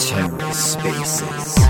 TerraSpaces.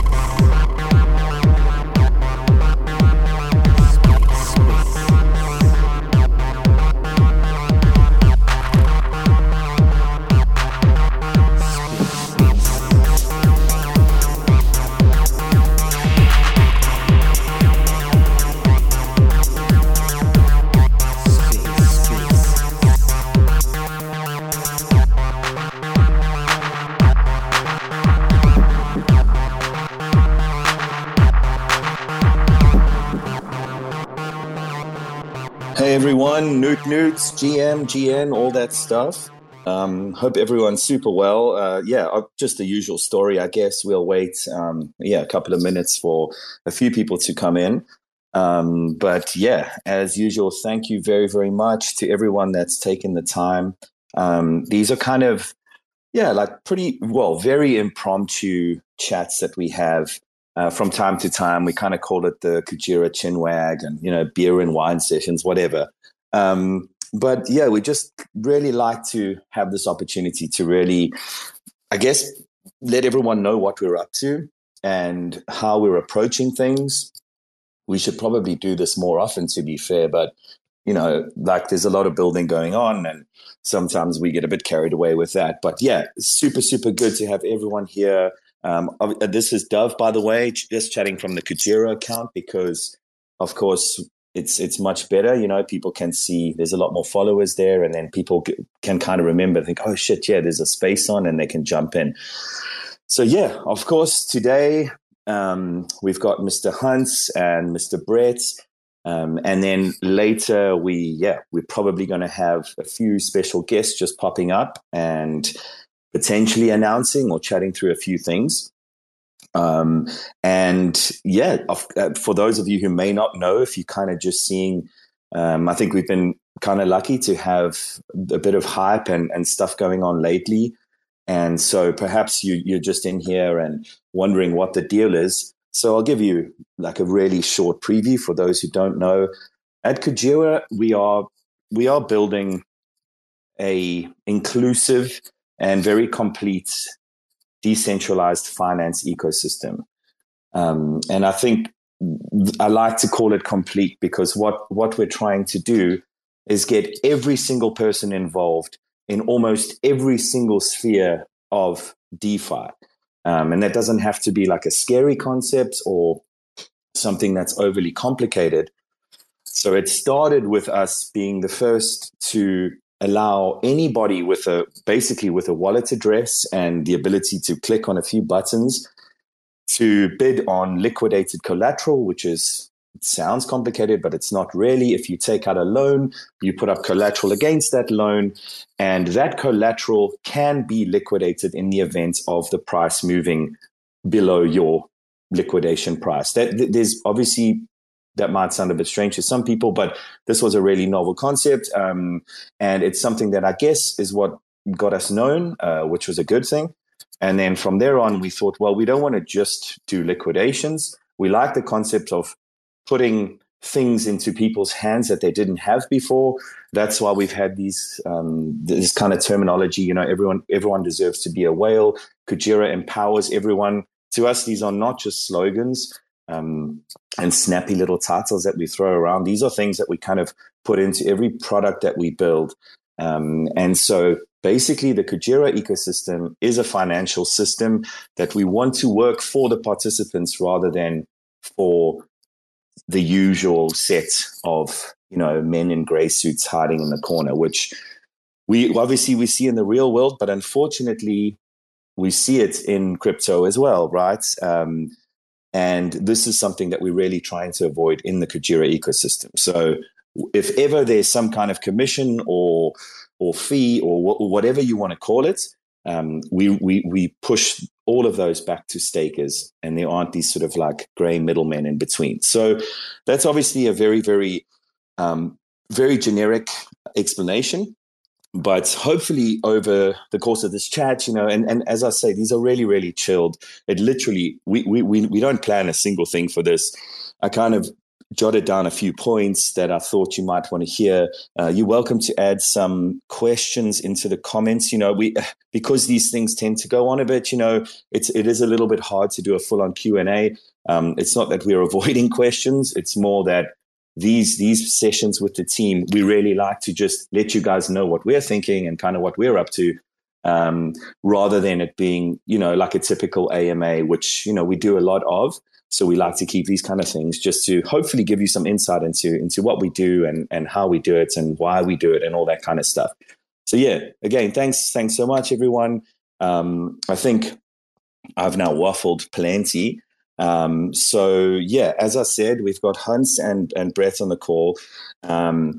Everyone. Newt Newts, GM, GN, all that stuff. Um, hope everyone's super well. Uh, yeah, uh, just the usual story, I guess. We'll wait, um, yeah, a couple of minutes for a few people to come in. Um, but yeah, as usual, thank you very, very much to everyone that's taken the time. Um, these are kind of, yeah, like pretty, well, very impromptu chats that we have uh, from time to time. We kind of call it the Kujira Chinwag and, you know, beer and wine sessions, whatever. Um, but yeah, we just really like to have this opportunity to really, I guess, let everyone know what we're up to and how we're approaching things. We should probably do this more often, to be fair, but you know, like there's a lot of building going on, and sometimes we get a bit carried away with that. But yeah, super, super good to have everyone here. Um, this is Dove, by the way, just chatting from the Kujira account because, of course, it's it's much better. You know, people can see there's a lot more followers there, and then people can kind of remember, think, oh shit, yeah, there's a space on, and they can jump in. So yeah, of course, today um, we've got Mr. Hans and Mr. Brett. Um, and then later, we yeah, we're probably going to have a few special guests just popping up and potentially announcing or chatting through a few things. Um, and yeah, uh, for those of you who may not know, if you're kind of just seeing, um, I think we've been kind of lucky to have a bit of hype and, and stuff going on lately. And so perhaps you, you're just in here and wondering what the deal is. So I'll give you like a really short preview for those who don't know. At Kujira, we are we are building a inclusive and very complete decentralized finance ecosystem. Um, and I think I like to call it complete because what, what we're trying to do is get every single person involved in almost every single sphere of DeFi. Um, and that doesn't have to be like a scary concept or something that's overly complicated. So it started with us being the first to allow anybody with a basically with a wallet address and the ability to click on a few buttons to bid on liquidated collateral, which is it sounds complicated, but it's not really. If you take out a loan, you put up collateral against that loan, and that collateral can be liquidated in the event of the price moving below your liquidation price. That there's obviously that might sound a bit strange to some people, but this was a really novel concept. Um, and it's something that I guess is what got us known, uh, which was a good thing. And then from there on, we thought, well, we don't want to just do liquidations. We like the concept of putting things into people's hands that they didn't have before. That's why we've had these um, this kind of terminology. You know, everyone everyone deserves to be a whale. Kujira empowers everyone. To us, these are not just slogans um, and snappy little titles that we throw around. These are things that we kind of put into every product that we build. Um, and so basically, the Kujira ecosystem is a financial system that we want to work for the participants rather than for the usual set of you know men in gray suits hiding in the corner, which we obviously we see in the real world, but unfortunately we see it in crypto as well, right? Um, and this is something that we're really trying to avoid in the Kujira ecosystem. So if ever there's some kind of commission or or fee or, wh- whatever you want to call it, um, we, we we push all of those back to stakers, and there aren't these sort of like grey middlemen in between. So that's obviously a very very um, very generic explanation but hopefully over the course of this chat you know and, and as i say these are really really chilled it literally we, we we don't plan a single thing for this i kind of jotted down a few points that I thought you might want to hear. Uh, you're welcome to add some questions into the comments. You know, we because these things tend to go on a bit. You know, it's it is a little bit hard to do a full on Q and A. Um, it's not that we're avoiding questions. It's more that these these sessions with the team, we really like to just let you guys know what we're thinking and kind of what we're up to, um, rather than it being you know like a typical AMA, which you know we do a lot of. So we like to keep these kind of things just to hopefully give you some insight into into what we do and and how we do it and why we do it and all that kind of stuff. So yeah, again, thanks thanks so much everyone. Um, I think I've now waffled plenty. Um, so yeah, as I said, we've got Hans and and Brett on the call, um,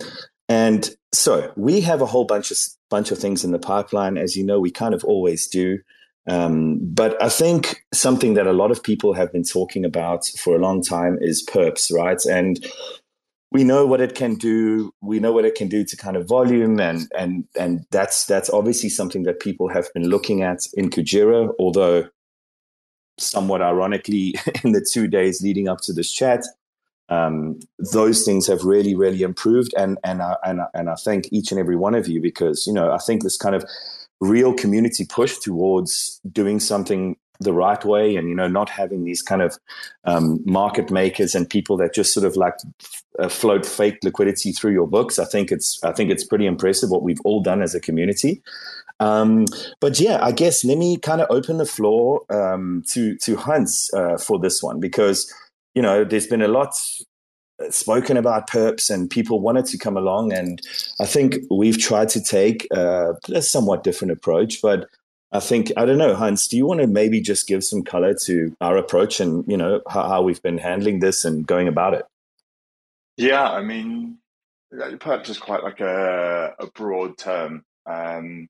and so we have a whole bunch of bunch of things in the pipeline. As you know, we kind of always do. Um, but I think something that a lot of people have been talking about for a long time is perps, right? And we know what it can do. We know what it can do to kind of volume, and and and that's that's obviously something that people have been looking at in Kujira. Although somewhat ironically, in the two days leading up to this chat, um, those things have really, really improved. And and I, and I, and I thank each and every one of you because you know I think this kind of real community push towards doing something the right way and you know not having these kind of um, market makers and people that just sort of like uh, float fake liquidity through your books i think it's i think it's pretty impressive what we've all done as a community um, but yeah, I guess let me kind of open the floor um, to to Hans uh, for this one because you know there's been a lot uh, spoken about perps and people wanted to come along and I think we've tried to take uh, a somewhat different approach, but I think I don't know, Hans. Do you want to maybe just give some color to our approach and you know how, how we've been handling this and going about it? Yeah, I mean, perps is quite like a, a broad term. Um,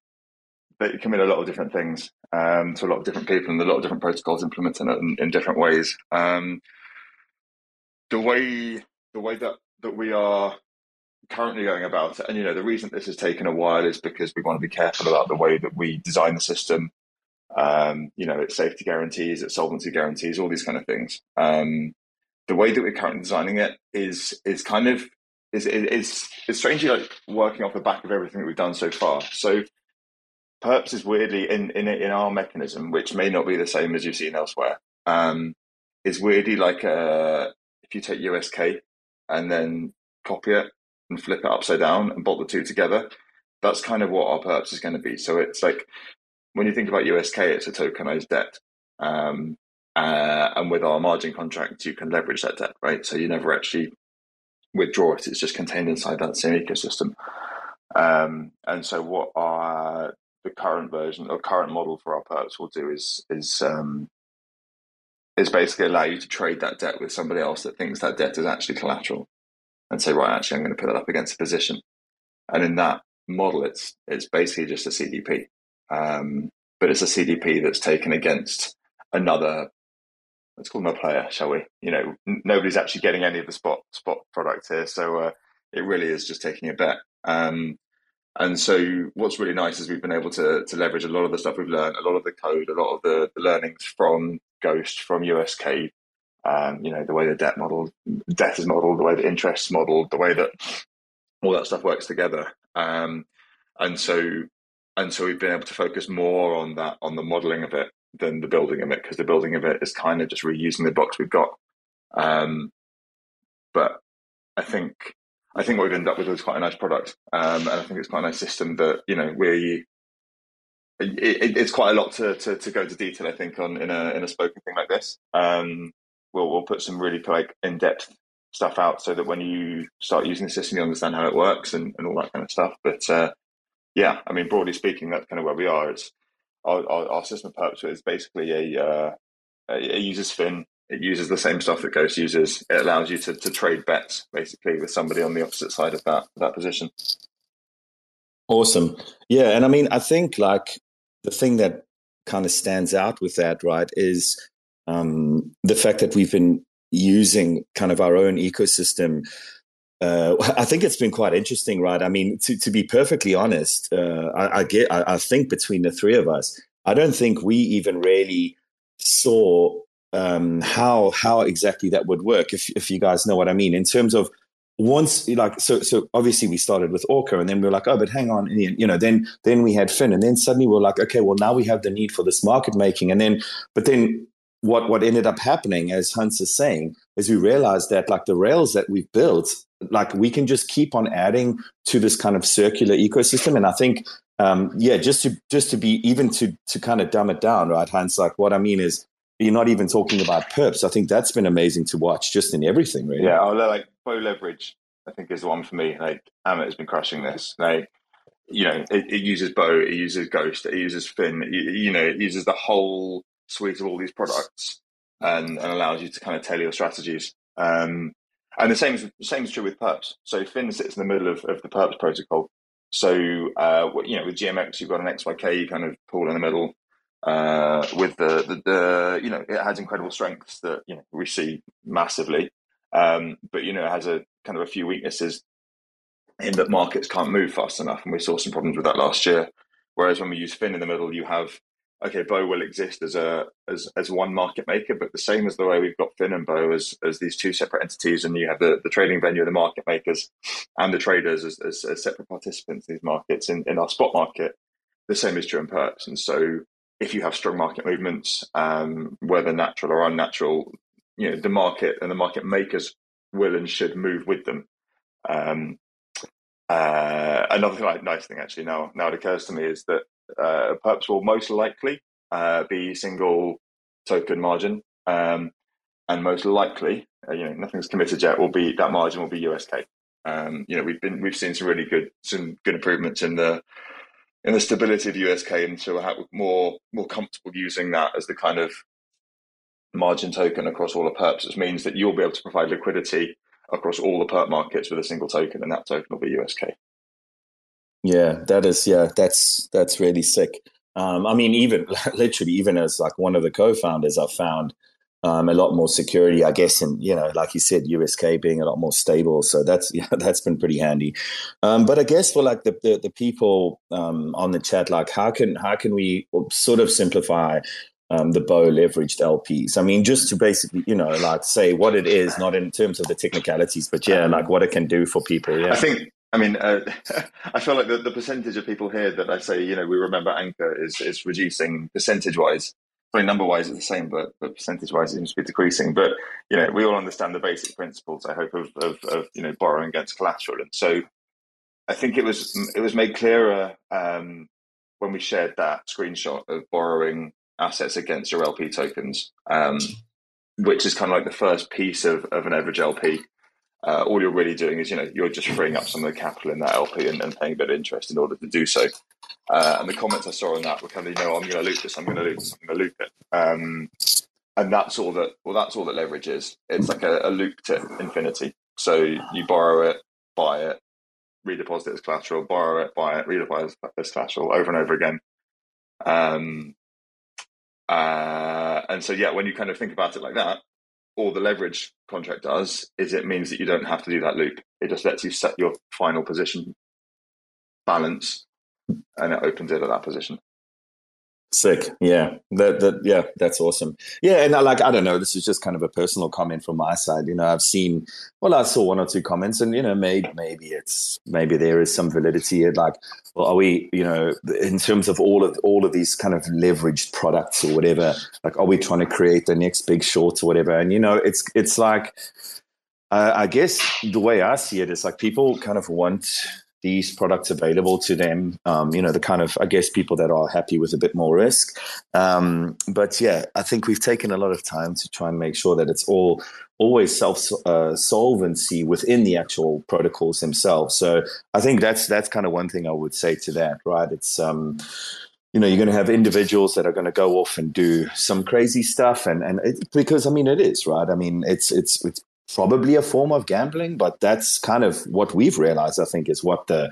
they can mean a lot of different things um, to a lot of different people and a lot of different protocols implementing it in, in different ways. Um, the way the way that that we are currently going about it, and you know, the reason this has taken a while is because we want to be careful about the way that we design the system. Um, you know, it's safety guarantees, it's solvency guarantees, all these kind of things. Um, the way that we're currently designing it is is kind of is is is strangely like working off the back of everything that we've done so far. So perps is weirdly in, in in our mechanism, which may not be the same as you've seen elsewhere. Um, is weirdly like a, uh, if you take USK and then copy it and flip it upside down and bolt the two together. That's kind of what our perps is going to be. So it's like when you think about USK, it's a tokenized debt. Um, uh, and with our margin contract, you can leverage that debt, right? So you never actually withdraw it; it's just contained inside that same ecosystem. Um, and so, what our the current version or current model for our perps will do is is um, is basically allow you to trade that debt with somebody else that thinks that debt is actually collateral, and say, right, actually, I'm going to put that up against a position. And in that model, it's it's basically just a CDP, um, but it's a CDP that's taken against another. Let's call them a player, shall we? You know, n- nobody's actually getting any of the spot spot product here, so uh, it really is just taking a bet. Um, and so, what's really nice is we've been able to to leverage a lot of the stuff we've learned, a lot of the code, a lot of the, the learnings from Ghost, from USK. Um, you know, the way the debt model, debt is modeled, the way the interest is modeled, the way that all that stuff works together. Um, and so, and so we've been able to focus more on that, on the modeling of it than the building of it, because the building of it is kind of just reusing the box we've got. Um, but I think I think what we've ended up with is quite a nice product, um, and I think it's quite a nice system that you know we. It, it, it's quite a lot to, to, to go into detail. I think on in a in a spoken thing like this, um, we'll we'll put some really like in depth stuff out so that when you start using the system, you understand how it works and, and all that kind of stuff. But uh, yeah, I mean, broadly speaking, that's kind of where we are. It's our, our, our system purpose is basically a, uh, a user's fin it uses the same stuff that Ghost uses. It allows you to, to trade bets basically with somebody on the opposite side of that that position. Awesome. Yeah, and I mean, I think like the thing that kind of stands out with that, right, is um, the fact that we've been using kind of our own ecosystem. Uh, I think it's been quite interesting, right? I mean, to, to be perfectly honest, uh, I, I, get, I, I think between the three of us, I don't think we even really saw um, how how exactly that would work, if if you guys know what I mean, in terms of once like so so obviously we started with orca and then we are like oh but hang on you know then then we had fin and then suddenly we are like okay well now we have the need for this market making and then but then what what ended up happening as hans is saying is we realized that like the rails that we've built like we can just keep on adding to this kind of circular ecosystem. And i think um, yeah just to just to be even to to kind of dumb it down right hans? Like what i mean is you're not even talking about perps. I think that's been amazing to watch just in everything, really. Yeah, like bow leverage. I think is the one for me. Like Amit has been crushing this. Like you know, it, it uses bow, it uses ghost, it uses fin. You, know, it uses the whole suite of all these products and, and allows you to kind of tailor your strategies. Um, and the same is same is true with perps. So fin sits in the middle of, of the perps protocol. So uh, you know, with GMX, you've got an XYK you kind of pool in the middle uh, with the, the, the you know it has incredible strengths that you know we see massively, um, but you know it has a kind of a few weaknesses in that markets can't move fast enough, and we saw some problems with that last year. Whereas when we use Fin in the middle, you have okay, Bo will exist as a as as one market maker, but the same as the way we've got Fin and Bo as as these two separate entities, and you have the, the trading venue, and the market makers, and the traders as, as, as separate participants in these markets. In, in our spot market, the same is true in perps, and so if you have strong market movements, um, whether natural or unnatural, you know the market and the market makers will and should move with them. Um, uh, another like, nice thing actually now now it occurs to me is that uh, perps will most likely uh, be single token margin, um, and most likely, uh, you know, nothing's committed yet. Will be that margin will be USK. Um, you know, we've been we've seen some really good some good improvements in the in the stability of USK and so we're more more comfortable using that as the kind of margin token across all the perps, which means that you'll be able to provide liquidity across all the perp markets with a single token, and that token will be USK. Yeah, that is yeah, that's that's really sick. Um, I mean, even literally, even as like one of the co-founders, I've found um, a lot more security, I guess, and you know, like you said, USK being a lot more stable. So that's yeah, that's been pretty handy. Um, but I guess for like the the, the people um, on the chat, like how can how can we sort of simplify um, the bow leveraged LPs? I mean, just to basically, you know, like say what it is, not in terms of the technicalities, but yeah, like what it can do for people. Yeah, I think I mean, uh, I feel like the, the percentage of people here that I say, you know, we remember Anchor is is reducing percentage wise. Mean, number wise, it's the same, but, but percentage wise, it seems to be decreasing. But you know, we all understand the basic principles. I hope of, of, of you know borrowing against collateral, and so I think it was it was made clearer um, when we shared that screenshot of borrowing assets against your LP tokens, um, which is kind of like the first piece of, of an average LP. Uh, all you're really doing is, you know, you're just freeing up some of the capital in that LP and, and paying a bit of interest in order to do so. Uh, and the comments I saw on that were kind of, you know, I'm going to loop this, I'm going to loop this, I'm going to loop it. Um, and that's all that, well, that's all that leverage is. It's like a, a loop to infinity. So you borrow it, buy it, redeposit it as collateral, borrow it, buy it, redeposit it as collateral over and over again. Um, uh, and so, yeah, when you kind of think about it like that, all the leverage contract does is it means that you don't have to do that loop. It just lets you set your final position balance and it opens it at that position. Sick. Yeah. That, that, yeah, that's awesome. Yeah. And I like, I don't know, this is just kind of a personal comment from my side. You know, I've seen, well, I saw one or two comments and, you know, maybe, maybe it's, maybe there is some validity in like, well, are we, you know, in terms of all of, all of these kind of leveraged products or whatever, like, are we trying to create the next big short or whatever? And, you know, it's, it's like, uh, I guess the way I see it is like people kind of want, these products available to them. Um, you know, the kind of, I guess, people that are happy with a bit more risk. Um, but yeah, I think we've taken a lot of time to try and make sure that it's all always self uh, solvency within the actual protocols themselves. So I think that's that's kind of one thing I would say to that. Right? It's um, you know, you're going to have individuals that are going to go off and do some crazy stuff, and and it, because I mean, it is right. I mean, it's it's it's probably a form of gambling, but that's kind of what we've realized, I think, is what the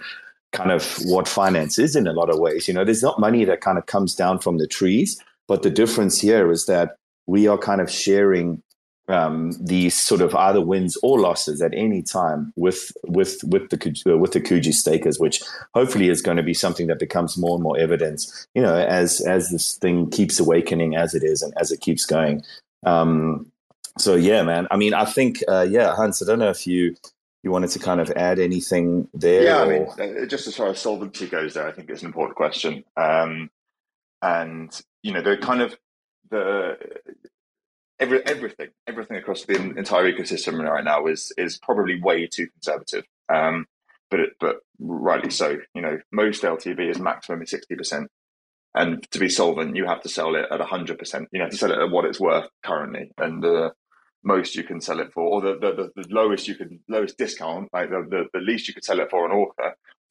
kind of what finance is in a lot of ways. You know, there's not money that kind of comes down from the trees, but the difference here is that we are kind of sharing um, these sort of either wins or losses at any time with with with the with the Kuji stakers, which hopefully is going to be something that becomes more and more evidence. You know, as as this thing keeps awakening, as it is, and as it keeps going. Um, so yeah, man. I mean, I think uh, yeah, Hans. I don't know if you you wanted to kind of add anything there. Yeah, or... I mean, uh, just as far as solvency goes, there, I think it's an important question. Um, and you know, the kind of the every, everything, everything across the entire ecosystem right now is is probably way too conservative. Um, but it, but rightly so. You know, most LTV is maximum sixty percent, and to be solvent, you have to sell it at hundred percent. You have to sell it at what it's worth currently, and the most you can sell it for, or the the, the, lowest you can lowest discount, like the, the, the least you could sell it for an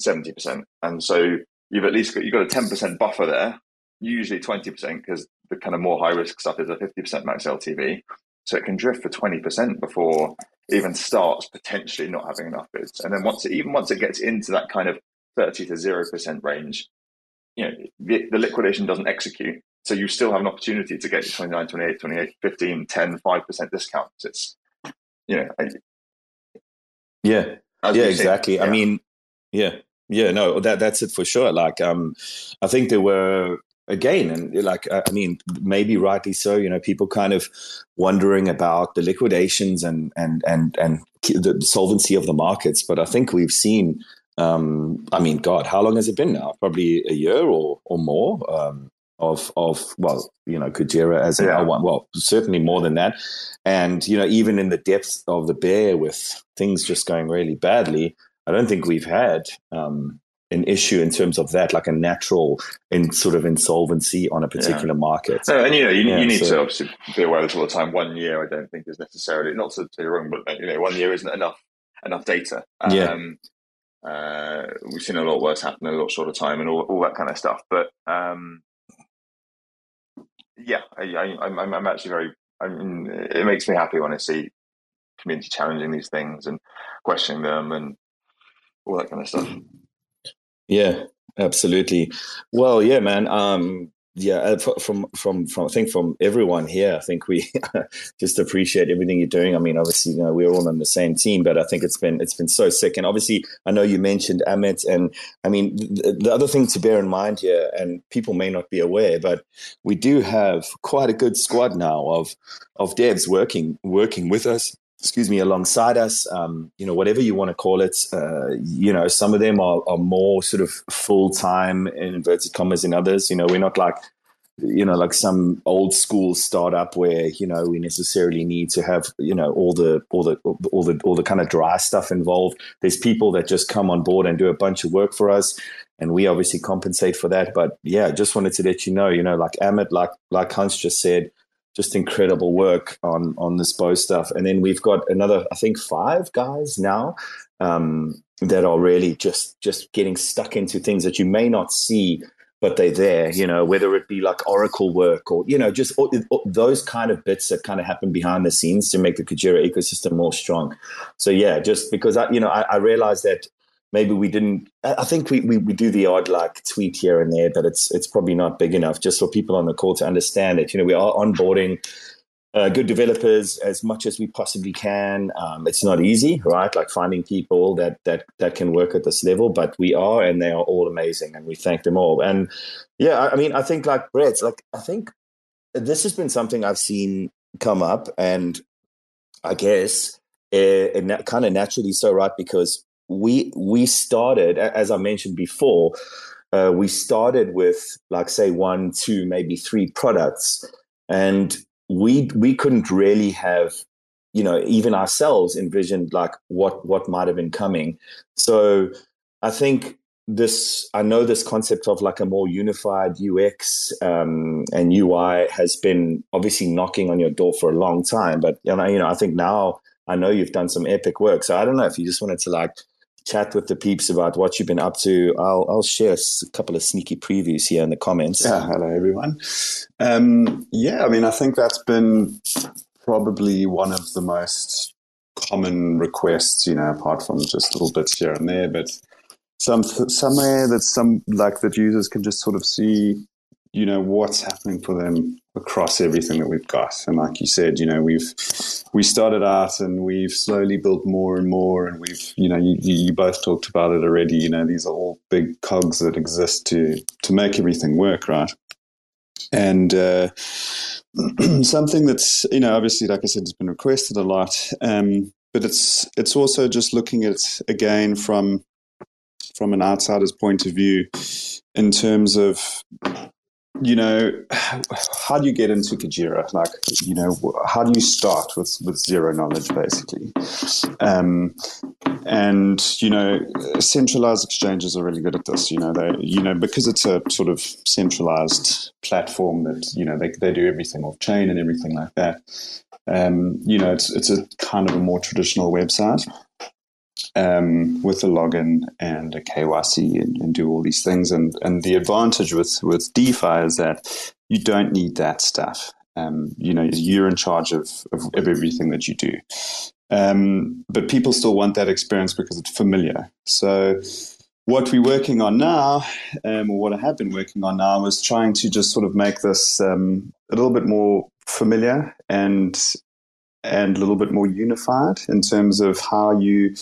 seventy percent. And so you've at least got you've got a ten percent buffer there, usually twenty percent because the kind of more high risk stuff is a fifty percent max LTV. So it can drift for twenty percent before even starts potentially not having enough bids. And then once it, even once it gets into that kind of 30 to 0% range, you know, the, the, liquidation doesn't execute. So you still have an opportunity to get 29, 28, 28, 15, 10, 5% discounts. It's, you know, I, yeah, yeah, exactly. yeah. I mean, yeah, yeah, no, that that's it for sure. Like, um, I think there were again and like i mean maybe rightly so you know people kind of wondering about the liquidations and and and and the solvency of the markets but i think we've seen um i mean god how long has it been now probably a year or or more um of of well you know Kujira as an yeah. L1 well certainly more than that and you know even in the depths of the bear with things just going really badly I don't think we've had um, an issue in terms of that, like a natural in sort of insolvency on a particular yeah. market. No, and you know, you, yeah, you need so, to obviously be aware of this all the time. One year, I don't think is necessarily not to say wrong, but you know, one year isn't enough enough data. Um, yeah. Uh, we've seen a lot worse happen a lot shorter time and all, all that kind of stuff. But um, yeah, I, am actually very. I mean, it makes me happy when I see community challenging these things and questioning them and all that kind of stuff. Yeah, absolutely. Well, yeah, man. Um, yeah, uh, from from from I think from everyone here, I think we just appreciate everything you're doing. I mean, obviously, you know, we're all on the same team, but I think it's been it's been so sick. And obviously, I know you mentioned Amit, and I mean, the, the other thing to bear in mind here, and people may not be aware, but we do have quite a good squad now of of devs working working with us excuse me, alongside us. Um, you know, whatever you want to call it. Uh, you know, some of them are, are more sort of full time in inverted commas than others. You know, we're not like you know like some old school startup where you know we necessarily need to have you know all the all the all the all the kind of dry stuff involved there's people that just come on board and do a bunch of work for us and we obviously compensate for that but yeah just wanted to let you know you know like Amit like like Hans just said just incredible work on on this bow stuff. And then we've got another, I think, five guys now um, that are really just just getting stuck into things that you may not see, but they're there. You know, whether it be like Oracle work or you know just those kind of bits that kind of happen behind the scenes to make the Kujira ecosystem more strong. So yeah, just because I you know I, I realized that maybe we didn't i think we, we, we do the odd like tweet here and there but it's it's probably not big enough just for people on the call to understand it. You know we are onboarding uh, good developers as much as we possibly can. Um, it's not easy right? Like finding people that that that can work at this level but we are and they are all amazing and we thank them all. And yeah i, I mean i think like brett like i think this has been something i've seen come up and i guess it, it kind of naturally so right? Because we we started as I mentioned before. Uh, we started with like say one, two, maybe three products, and we we couldn't really have you know even ourselves envisioned like what what might have been coming. So I think this I know this concept of like a more unified UX um, and UI has been obviously knocking on your door for a long time, but you know, you know I think now I know you've done some epic work. So I don't know if you just wanted to like chat with the peeps about what you've been up to. I'll I'll share a couple of sneaky previews here in the comments. Yeah, hello everyone. Um, yeah, I mean, I think that's been probably one of the most common requests. You know, apart from just little bits here and there, but some somewhere that some like that users can just sort of see you know what's happening for them across everything that we've got. And like you said you know we've we started out and we've slowly built more and more and we've you know you, you both talked about it already. You know these are all big cogs that exist to to make everything work right? And uh, something that's you know obviously like I said has been requested a lot, um, but it's it's also just looking at again from from an outsider's point of view in terms of you know, how do you get into Kujira? Like, you know, how do you start with, with zero knowledge, basically? Um, and you know, centralized exchanges are really good at this. You know, they, you know, because it's a sort of centralized platform that you know they they do everything off chain and everything like that. Um, you know, it's it's a kind of a more traditional website um, with a login and a KYC and, and, do all these things. And, and the advantage with, with DeFi is that you don't need that stuff. Um, you know, you're in charge of, of, everything that you do. Um, but people still want that experience because it's familiar. So what we're working on now, um, or what I have been working on now, is trying to just sort of make this um, a little bit more familiar and and a little bit more unified in terms of how you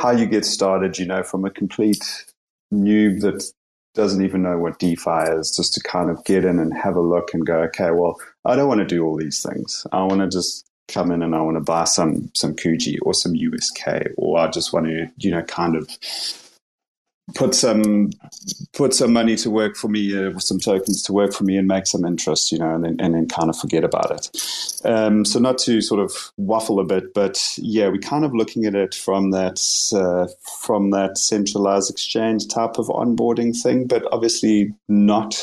how you get started, you know, from a complete noob that doesn't even know what DeFi is, just to kind of get in and have a look and go, okay, well, I don't want to do all these things. I want to just come in and I want to buy some some Kuji or some USK, or I just want to, you know, kind of put some put some money to work for me, uh, some tokens to work for me, and make some interest, you know, and then and then kind of forget about it. Um, so not to sort of waffle a bit, but yeah, we're kind of looking at it from that uh, from that centralized exchange type of onboarding thing, but obviously not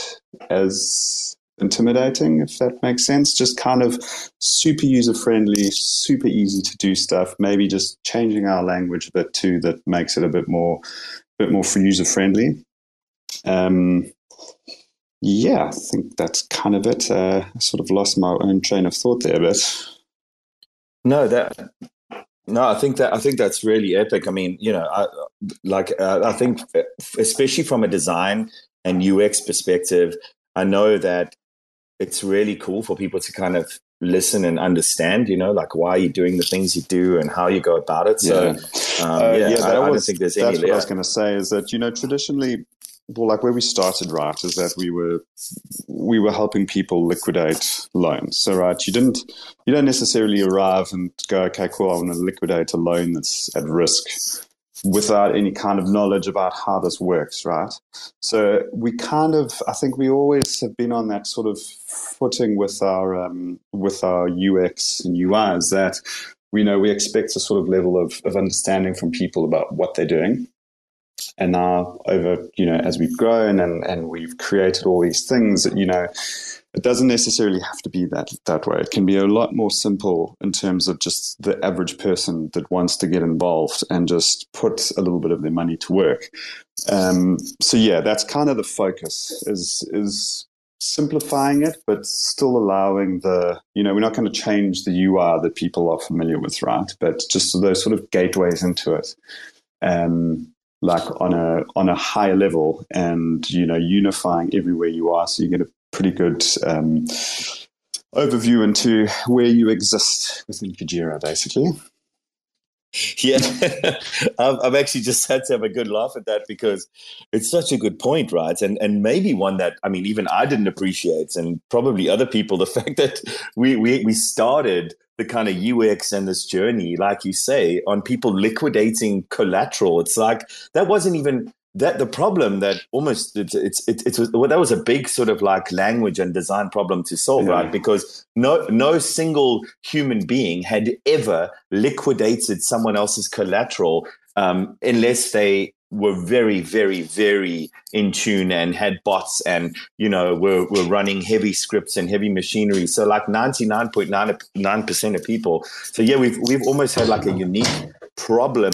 as intimidating, if that makes sense. Just kind of super user friendly, super easy to do stuff. Maybe just changing our language a bit too that makes it a bit more bit more user friendly. Um, yeah, I think that's kind of it. Uh, I sort of lost my own train of thought there, but no, that no, I think that I think that's really epic. I mean, you know, I, like uh, I think, especially from a design and UX perspective, I know that it's really cool for people to kind of listen and understand, you know, like why you're doing the things you do and how you go about it. So, yeah, um, uh, yeah, yeah I, I, don't think there's that's any. That's what I was going to say is that, you know, traditionally, well, like where we started, right, is that we were we were helping people liquidate loans. So, right, you didn't you don't necessarily arrive and go, okay, cool, I want to liquidate a loan that's at risk without any kind of knowledge about how this works, right? So we kind of, I think we always have been on that sort of footing with our um, with our UX and UI is that we know we expect a sort of level of, of understanding from people about what they're doing. And now over, you know, as we've grown and, and we've created all these things that, you know, it doesn't necessarily have to be that that way. It can be a lot more simple in terms of just the average person that wants to get involved and just put a little bit of their money to work. Um, so yeah, that's kind of the focus is is simplifying it, but still allowing the you know we're not going to change the UI that people are familiar with, right? But just those sort of gateways into it. Um, like on a on a higher level and you know unifying everywhere you are so you get a pretty good um, overview into where you exist within Kujira, basically. Yeah, I've, I've actually just had to have a good laugh at that because it's such a good point, right? And and maybe one that I mean, even I didn't appreciate, and probably other people, the fact that we we we started the kind of UX and this journey, like you say, on people liquidating collateral. It's like that wasn't even that the problem that almost it's it's it, it was well, that was a big sort of like language and design problem to solve yeah. right because no no single human being had ever liquidated someone else's collateral um, unless they were very very very in tune and had bots and you know were, were running heavy scripts and heavy machinery so like 99.99% of people so yeah we've we've almost had like a unique problem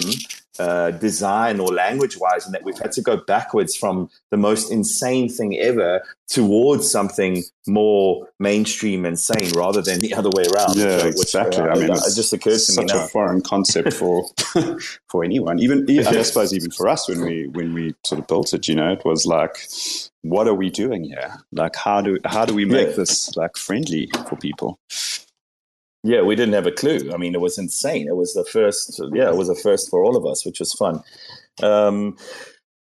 uh, design or language wise, and that we've had to go backwards from the most insane thing ever towards something more mainstream and sane rather than the other way around. Yeah, which, exactly. Uh, I mean, it just occurs to me now. Such a foreign concept for for anyone, even, even I suppose even for us when we when we sort of built it. You know, it was like, what are we doing here? Like, how do how do we make yeah. this like friendly for people? Yeah, we didn't have a clue. I mean, it was insane. It was the first, yeah, it was the first for all of us, which was fun. Um,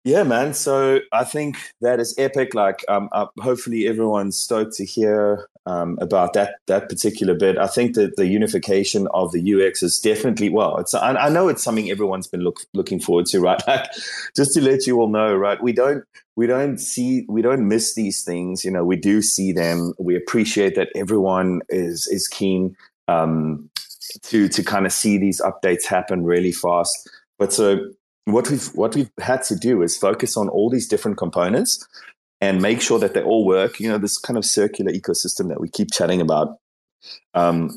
Yeah, man. So I think that is epic. Like, um, uh, hopefully everyone's stoked to hear um, about that that particular bit. I think that the unification of the UX is definitely well. It's I, I know it's something everyone's been look, looking forward to, right? Like, just to let you all know, right? We don't we don't see we don't miss these things. You know, we do see them. We appreciate that everyone is is keen um, to to kind of see these updates happen really fast. But so what we've what we've had to do is focus on all these different components and make sure that they all work. You know, this kind of circular ecosystem that we keep chatting about. Um,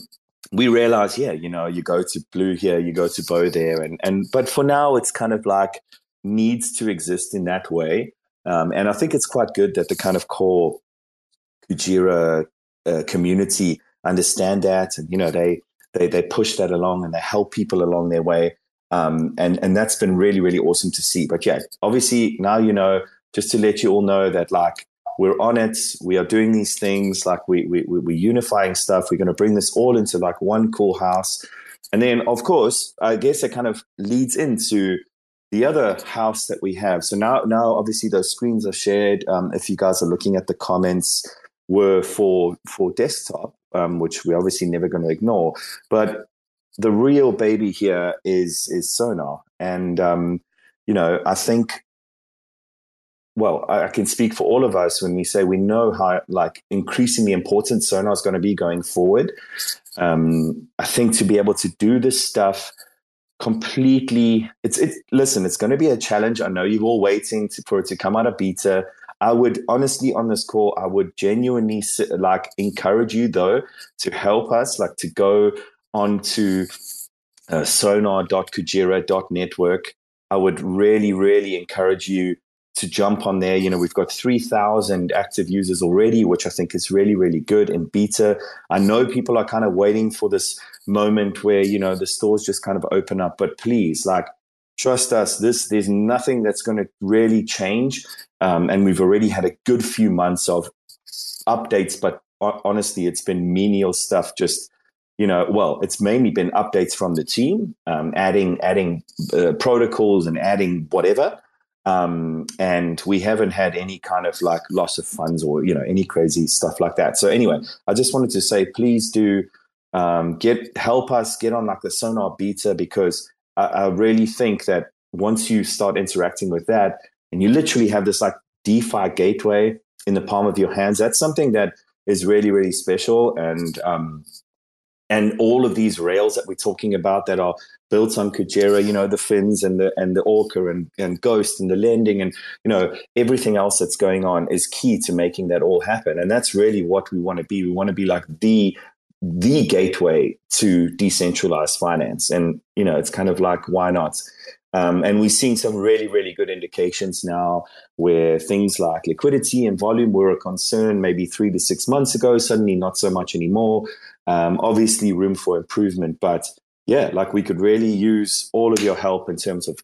we realize, yeah, you know, you go to blue here, you go to bow there, and and but for now, it's kind of like needs to exist in that way. Um, and I think it's quite good that the kind of core Kujira uh, community understand that, and you know, they they they push that along and they help people along their way. Um, and and that's been really really awesome to see. But yeah, obviously now you know. Just to let you all know that like we're on it. We are doing these things. Like we we we're unifying stuff. We're going to bring this all into like one cool house. And then of course, I guess it kind of leads into the other house that we have. So now now obviously those screens are shared. Um, if you guys are looking at the comments, were for for desktop, um, which we're obviously never going to ignore. But the real baby here is is Sonar, and um, you know I think. Well, I, can speak for all of us when we say we know how like increasingly important Sonar is going to be going forward. Um, I think to be able to do this stuff completely, it's it. Listen, it's going to be a challenge. I know you're all waiting to, for it to come out of beta. I would honestly on this call, I would genuinely like encourage you though to help us, like to go onto uh, sonar.kujira.network, I would really, really encourage you to jump on there. You know, we've got 3,000 active users already, which I think is really, really good in beta. I know people are kind of waiting for this moment where, you know, the stores just kind of open up, but please, like, trust us, this, there's nothing that's going to really change. Um, and we've already had a good few months of updates, but honestly, it's been menial stuff just you know, well, it's mainly been updates from the team, um, adding adding uh, protocols and adding whatever. Um, and we haven't had any kind of like loss of funds or you know any crazy stuff like that. So anyway, I just wanted to say, please do um, get help us get on like the Sonar beta because I, I really think that once you start interacting with that and you literally have this like DeFi gateway in the palm of your hands, that's something that is really really special and um, and all of these rails that we're talking about that are built on Kujira, you know, the fins and the and the Orca and, and Ghost and the lending and you know everything else that's going on is key to making that all happen. And that's really what we want to be. We want to be like the the gateway to decentralized finance. And you know, it's kind of like why not? Um, and we're seeing some really, really good indications now where things like liquidity and volume were a concern maybe three to six months ago, suddenly not so much anymore. Um, obviously, room for improvement, but yeah, like we could really use all of your help in terms of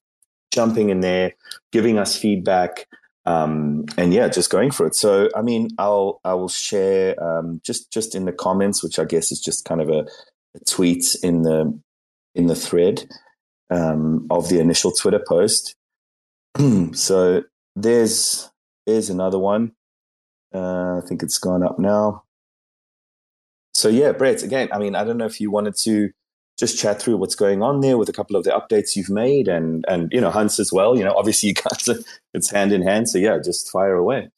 jumping in there, giving us feedback, um, and yeah, just going for it. So, I mean, I'll I will share um, just just in the comments, which I guess is just kind of a, a tweet in the in the thread um, of the initial Twitter post. so there's there's another one. Uh, I think it's gone up now so yeah, Brett, again, I mean, I don't know if you wanted to just chat through what's going on there with a couple of the updates you've made and and you know Hans as well. You know, obviously you guys are, it's hand in hand. So yeah, just fire away.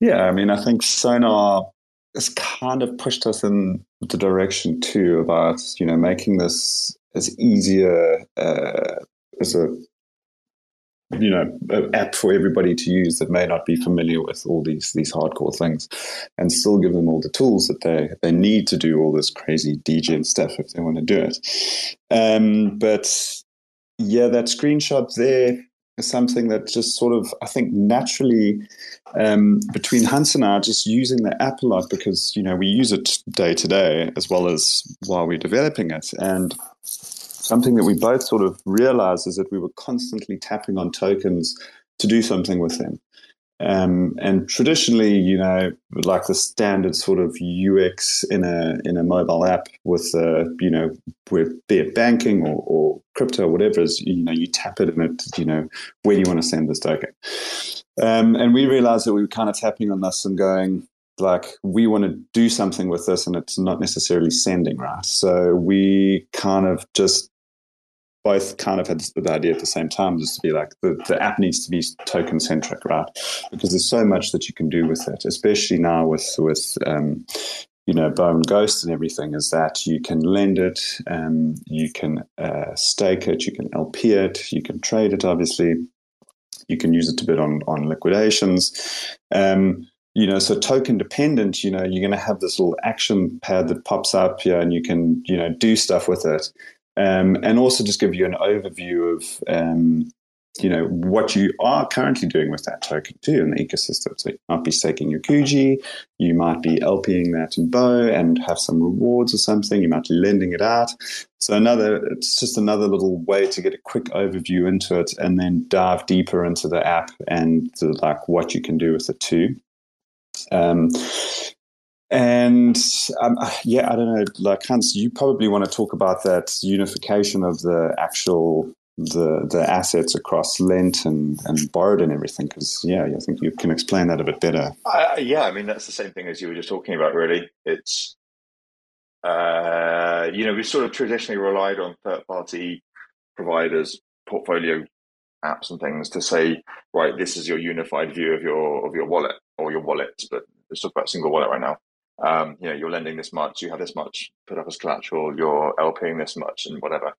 Yeah, I mean, I think Sonar has kind of pushed us in the direction too about you know making this as easier uh, as a you know an app for everybody to use that may not be familiar with all these these hardcore things and still give them all the tools that they they need to do all this crazy degen stuff if they want to do it. Um, but yeah that screenshot there is something that just sort of i think naturally um, between hans and i just using the app a lot because you know we use it day to day as well as while we're developing it. And something that we both sort of realized is that we were constantly tapping on tokens to do something with them. Um, and traditionally, you know, like the standard sort of UX in a in a mobile app with, uh, you know, with be it banking or, or crypto or whatever is, you know, you tap it and it, you know, where do you want to send this token? Um, and we realized that we were kind of tapping on this and going, like, we want to do something with this and it's not necessarily sending, right? So we kind of just both kind of had the idea at the same time just to be like the, the app needs to be token centric right? Because there's so much that you can do with it especially now with with um, you know bone ghost and everything is that you can lend it um, you can uh, stake it you can lp it you can trade it obviously. You can use it to bid on on liquidations. Um, you know, so token dependent, you know, you're going to have this little action pad that pops up here and you can, you know, do stuff with it um, and also just give you an overview of um, you know what you are currently doing with that token too in the ecosystem. So you might be staking your Kuji, you might be LPing that in BOW and have some rewards or something. You might be lending it out. So another, it's just another little way to get a quick overview into it, and then dive deeper into the app and the, like what you can do with it too. Um, and um, yeah, I don't know, like Hans, you probably want to talk about that unification of the actual the the assets across lent and, and borrowed and everything because yeah i think you can explain that a bit better. Uh, yeah i mean that's the same thing as you were just talking about really. It's uh, you know we sort of traditionally relied on third party providers portfolio apps and things to say right this is your unified view of your of your wallet or your wallets but let's talk about single wallet right now um, you know, you're lending this much, you have this much put up as collateral, you're LPing this much, and whatever.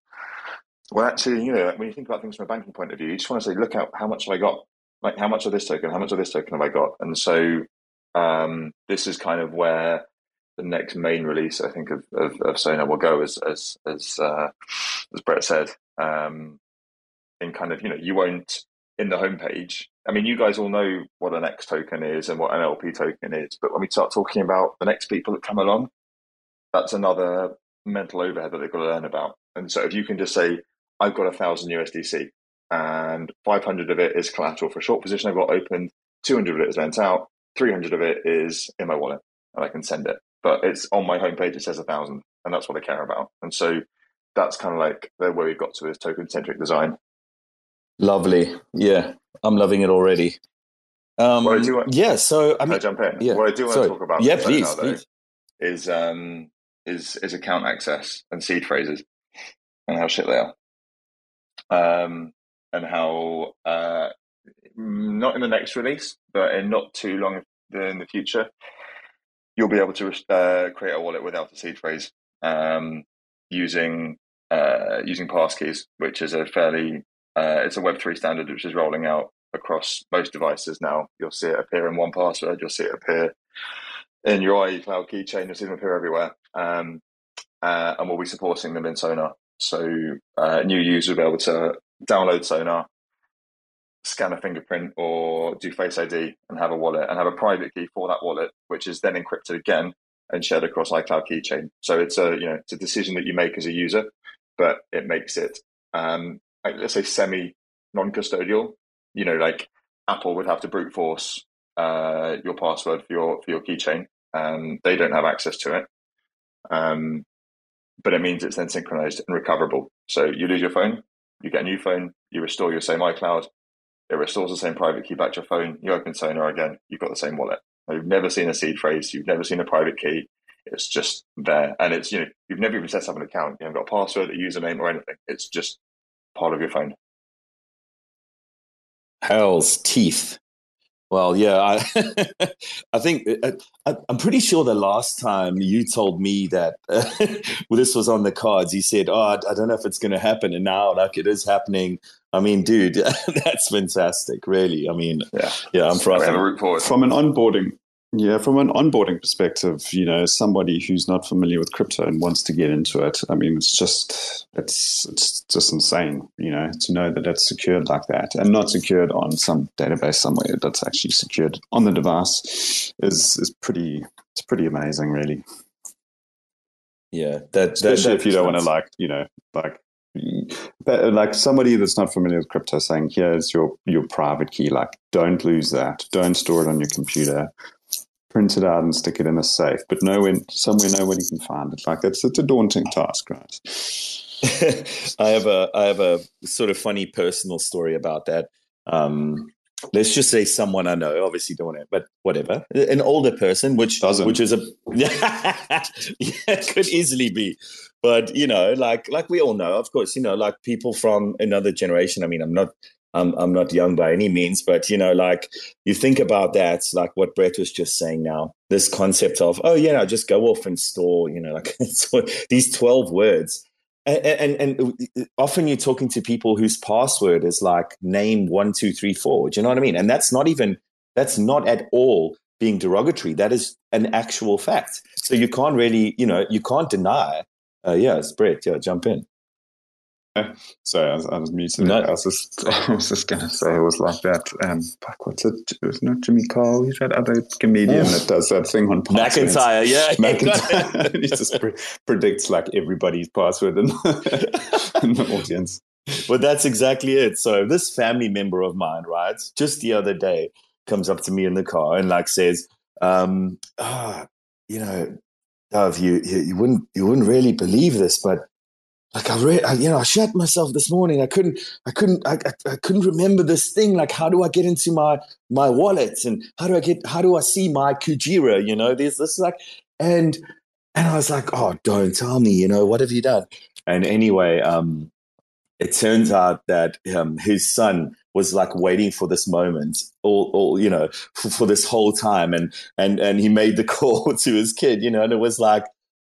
Well, actually, you know, when you think about things from a banking point of view, you just want to say, look out, how much have I got? Like, how much of this token? How much of this token have I got? And so, um, this is kind of where the next main release, I think, of of, of Sonar will go, as as as uh, as Brett said. Um, in kind of, you know, you won't in the homepage I mean, you guys all know what an X token is and what an LP token is, but when we start talking about the next people that come along, that's another mental overhead that they've got to learn about. And so if you can just say, I've got a thousand USDC and 500 of it is collateral for a short position I've got opened, 200 of it is lent out, 300 of it is in my wallet and I can send it. But it's on my homepage, it says a thousand and that's what I care about. And so that's kind of like where we've got to is token centric design. Lovely. Yeah. I'm loving it already. Um, what I do want, yeah, so I mean, I jump in. Yeah, what I do want Sorry. to talk about, yeah, please, now, please. Though, is um, is is account access and seed phrases and how shit they are, um, and how uh, not in the next release, but in not too long in the future, you'll be able to uh, create a wallet without a seed phrase um, using uh, using passkeys, which is a fairly uh, it's a Web3 standard which is rolling out across most devices now. You'll see it appear in 1Password, you'll see it appear in your iCloud keychain, you'll see them appear everywhere. Um, uh, and we'll be supporting them in Sonar. So uh, new users will be able to download Sonar, scan a fingerprint or do Face ID and have a wallet and have a private key for that wallet, which is then encrypted again and shared across iCloud keychain. So it's a you know it's a decision that you make as a user, but it makes it um, like, let's say semi non-custodial. You know, like Apple would have to brute force uh, your password for your for your keychain, and they don't have access to it. Um, but it means it's then synchronized and recoverable. So you lose your phone, you get a new phone, you restore your same iCloud, it restores the same private key back to your phone. You open Sonar again, you've got the same wallet. you've never seen a seed phrase, you've never seen a private key. It's just there, and it's you know you've never even set up an account. You haven't got a password, a username, or anything. It's just part of your phone? Hell's teeth. Well, yeah, I, I think uh, I, am pretty sure the last time you told me that uh, well, this was on the cards, you said, "Oh, I, I don't know if it's going to happen," and now, like, it is happening. I mean, dude, that's fantastic. Really, I mean, yeah, yeah, I'm from from an onboarding yeah, from an onboarding perspective, you know, somebody who's not familiar with crypto and wants to get into it, I mean, it's just it's it's just insane, you know, to know that it's secured like that and not secured on some database somewhere that's actually secured on the device is is pretty it's pretty amazing, really. Yeah, that especially that, if you don't want to like you know like but uh, like somebody that's not familiar with crypto saying, here's your your private key. Like, don't lose that. Don't store it on your computer. Print it out and stick it in a safe. But nowhere, somewhere, you can find it. Like it's it's a daunting task, right? I have a I have a sort of funny personal story about that. Um, let's just say someone I know, obviously don't want it, but whatever, an older person, which Doesn't. which is a yeah, could easily be, but you know, like like we all know, of course, you know, like people from another generation. I mean, I'm not. I'm, I'm not young by any means, but you know, like you think about that, like what Brett was just saying now, this concept of, oh yeah, just go off and store, you know, like these 12 words and, and, and often you're talking to people whose password is like name one two three four. Do you know what I mean? And that's not even that's not at all being derogatory. That is an actual fact. So you can't really, you know, you can't deny. Uh, yeah, it's Brett. Yeah, jump in. Sorry, I was, I was muted. No. I was just, I was just gonna say it was like that. Um, fuck, what's it? It was not Jimmy Carr. He's that other comedian that does that thing on passwords. McIntyre, yeah, McIntyre. he just pre- predicts like everybody's password in, in the audience. But that's exactly it. So this family member of mine, right, just the other day, comes up to me in the car and like says, um, ah, you know, Dove, you, you you wouldn't you wouldn't really believe this, but like I, re- I you know I shat myself this morning. I couldn't I couldn't I, I, I couldn't remember this thing. Like how do I get into my my wallet and how do I get how do I see my Kujira? You know, there's this like and and I was like, oh, don't tell me. You know, what have you done? And anyway, um, it turns out that um, his son was like waiting for this moment all, all you know for, for this whole time and and and he made the call to his kid you know and it was like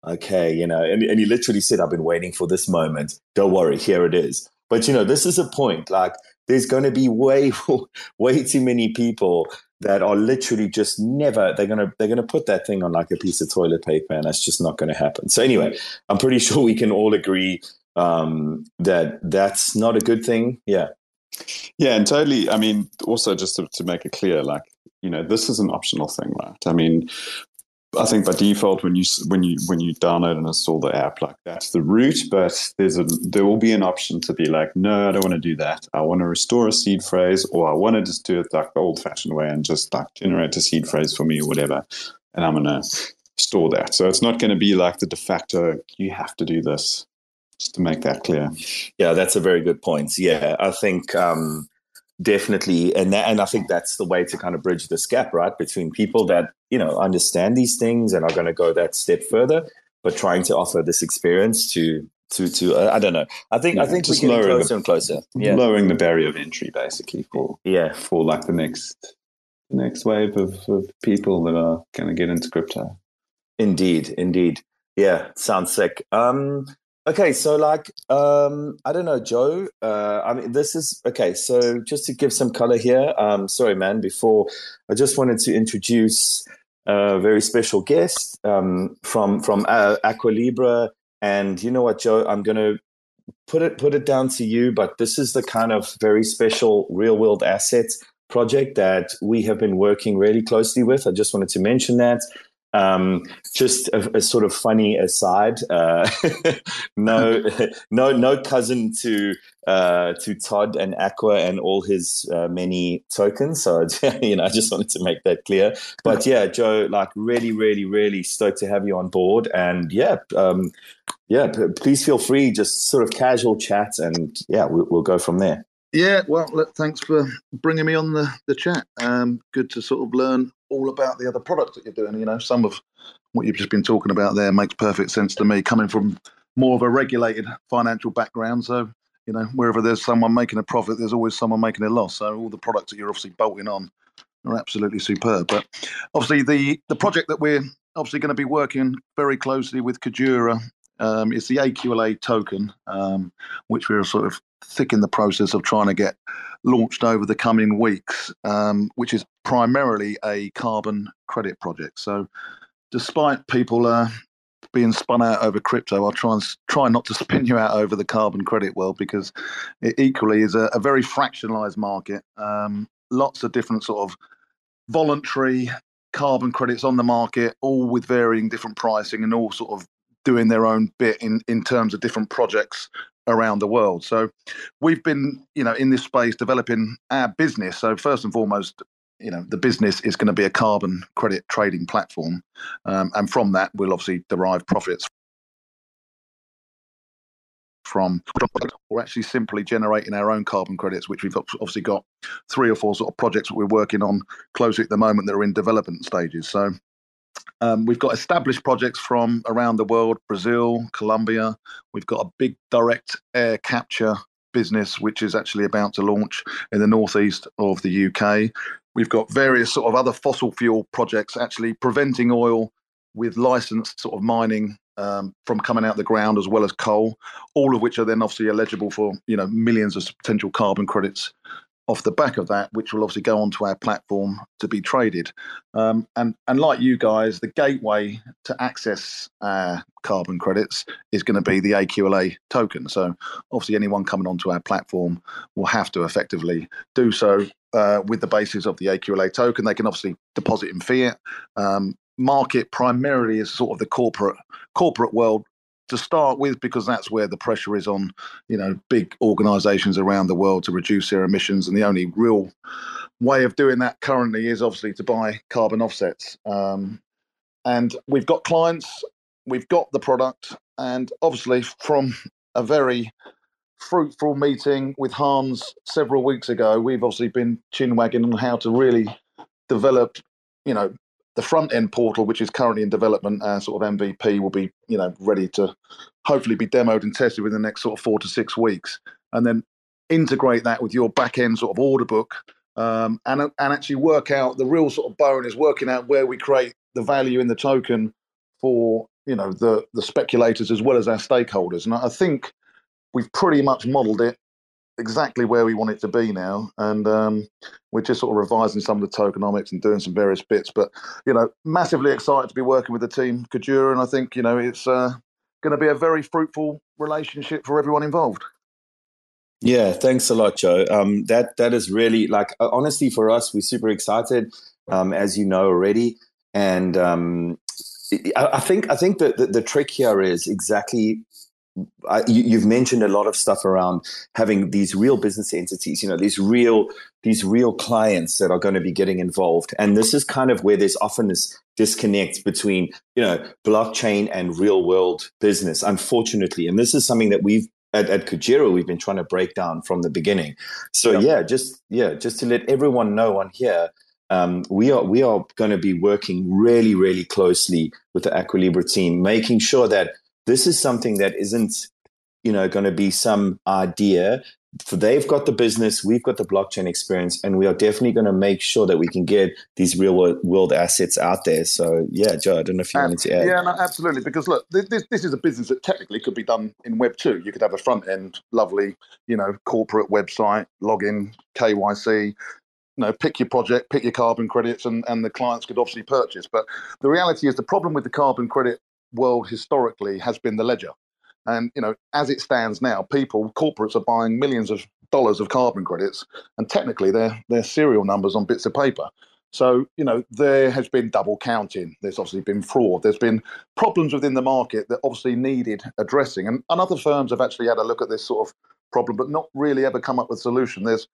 okay you know and, and he literally said i've been waiting for this moment don't worry here it is but you know this is a point like there's going to be way way too many people that are literally just never they're to they're to put that thing on like a piece of toilet paper and that's just not going to happen so anyway i'm pretty sure we can all agree um, that that's not a good thing yeah Yeah, and totally. I mean, also just to, to make it clear, like you know, this is an optional thing, right? I mean, I think by default, when you when you when you download and install the app, like that's the root. But there's a there will be an option to be like, no, I don't want to do that. I want to restore a seed phrase, or I want to just do it like the old fashioned way and just like generate a seed phrase for me or whatever, and I'm gonna store that. So it's not going to be like the de facto. You have to do this. Just to make that clear. Yeah, that's a very good point. Yeah, I think um, definitely, and that, and I think that's the way to kind of bridge this gap, right, between people that you know understand these things and are going to go that step further, but trying to offer this experience to to to uh, I don't know. I think I think we're just getting lowering closer the- and closer. Yeah, Lowering the barrier of entry, basically, for yeah, for like the next the next wave of, of people that are going to get into crypto. indeed, indeed. Yeah, sounds sick. Um, okay, so like, um, I don't know, Joe. Uh, I mean, this is okay. So just to give some color here. Um, sorry, man. Before I just wanted to introduce a very special guest um, from from uh, Aqua Libra, and you know what, Joe? I'm gonna put it put it down to you. But this is the kind of very special real world assets project that we have been working really closely with. I just wanted to mention that. Um, just a, a sort of funny aside. Uh, no, no, no cousin to uh, to Todd and Aqua and all his uh, many tokens. So you know, I just wanted to make that clear. But yeah, Joe, like really, really, really stoked to have you on board. And yeah, um, yeah, p- please feel free, just sort of casual chat, and yeah, we'll, we'll go from there. Yeah, well, look, thanks for bringing me on the, the chat. Um, good to sort of learn all about the other products that you're doing. You know, some of what you've just been talking about there makes perfect sense to me, coming from more of a regulated financial background. So, you know, wherever there's someone making a profit, there's always someone making a loss. So, all the products that you're obviously bolting on are absolutely superb. But obviously, the the project that we're obviously going to be working very closely with Kujira um, is the AQLA token, um, which we're sort of thick in the process of trying to get launched over the coming weeks, um, which is primarily a carbon credit project. So, despite people uh, being spun out over crypto, I'll try and try not to spin you out over the carbon credit world because it equally is a, a very fractionalized market. Um, lots of different sort of voluntary carbon credits on the market, all with varying different pricing and all sort of doing their own bit in, in terms of different projects around the world. So we've been, you know, in this space developing our business. So first and foremost, you know, the business is going to be a carbon credit trading platform, um, and from that we'll obviously derive profits from or actually simply generating our own carbon credits, which we've obviously got three or four sort of projects that we're working on closely at the moment that are in development stages. So um, we've got established projects from around the world Brazil, Colombia. We've got a big direct air capture business, which is actually about to launch in the northeast of the UK. We've got various sort of other fossil fuel projects actually preventing oil with licensed sort of mining um, from coming out the ground as well as coal, all of which are then obviously eligible for you know millions of potential carbon credits off the back of that, which will obviously go onto our platform to be traded. Um, and and like you guys, the gateway to access our carbon credits is going to be the AQLA token. So obviously, anyone coming onto our platform will have to effectively do so uh, with the basis of the AQLA token. They can obviously deposit in fiat. Um, market primarily is sort of the corporate corporate world to start with because that's where the pressure is on you know big organizations around the world to reduce their emissions and the only real way of doing that currently is obviously to buy carbon offsets. Um, and we've got clients we've got the product and obviously from a very fruitful meeting with hans several weeks ago we've obviously been chin wagging on how to really develop you know the front end portal, which is currently in development, uh, sort of MVP, will be you know ready to hopefully be demoed and tested within the next sort of four to six weeks, and then integrate that with your back end sort of order book, um, and and actually work out the real sort of bone is working out where we create the value in the token for you know the the speculators as well as our stakeholders, and I think we've pretty much modelled it exactly where we want it to be now, and um, we're just sort of revising some of the tokenomics and doing some various bits. But you know, massively excited to be working with the team Kujira, and I think you know it's uh, going to be a very fruitful relationship for everyone involved. Yeah, thanks a lot, Joe. Um, that that is really like honestly for us, we're super excited, um, as you know already, and um, I, I think I think that the, the trick here is exactly I, you, have mentioned a lot of stuff around having these real business entities, you know, these real these real clients that are going to be getting involved, and this is kind of where there's often this disconnect between you know blockchain and real world business, unfortunately, and this is something that we've at, at Kujira we've been trying to break down from the beginning. So yeah, yeah just yeah, just to let everyone know on here. Um, we are we are going to be working really really closely with the Aquilibra team, making sure that this is something that isn't, you know, going to be some idea. For they've got the business, we've got the blockchain experience, and we are definitely going to make sure that we can get these real world assets out there. So, yeah, Joe, I don't know if you um, wanted to add. Yeah, no, absolutely. Because look, this, this is a business that technically could be done in Web two. You could have a front end, lovely, you know, corporate website, login, KYC, you know, pick your project, pick your carbon credits, and, and the clients could obviously purchase. But the reality is the problem with the carbon credit world historically has been the ledger. And you know, as it stands now, people, corporates are buying millions of dollars of carbon credits, and technically they're they're serial numbers on bits of paper. So you know, there has been double counting. There's obviously been fraud. There's been problems within the market that obviously needed addressing. And, and other firms have actually had a look at this sort of problem, but not really ever come up with a solution. There's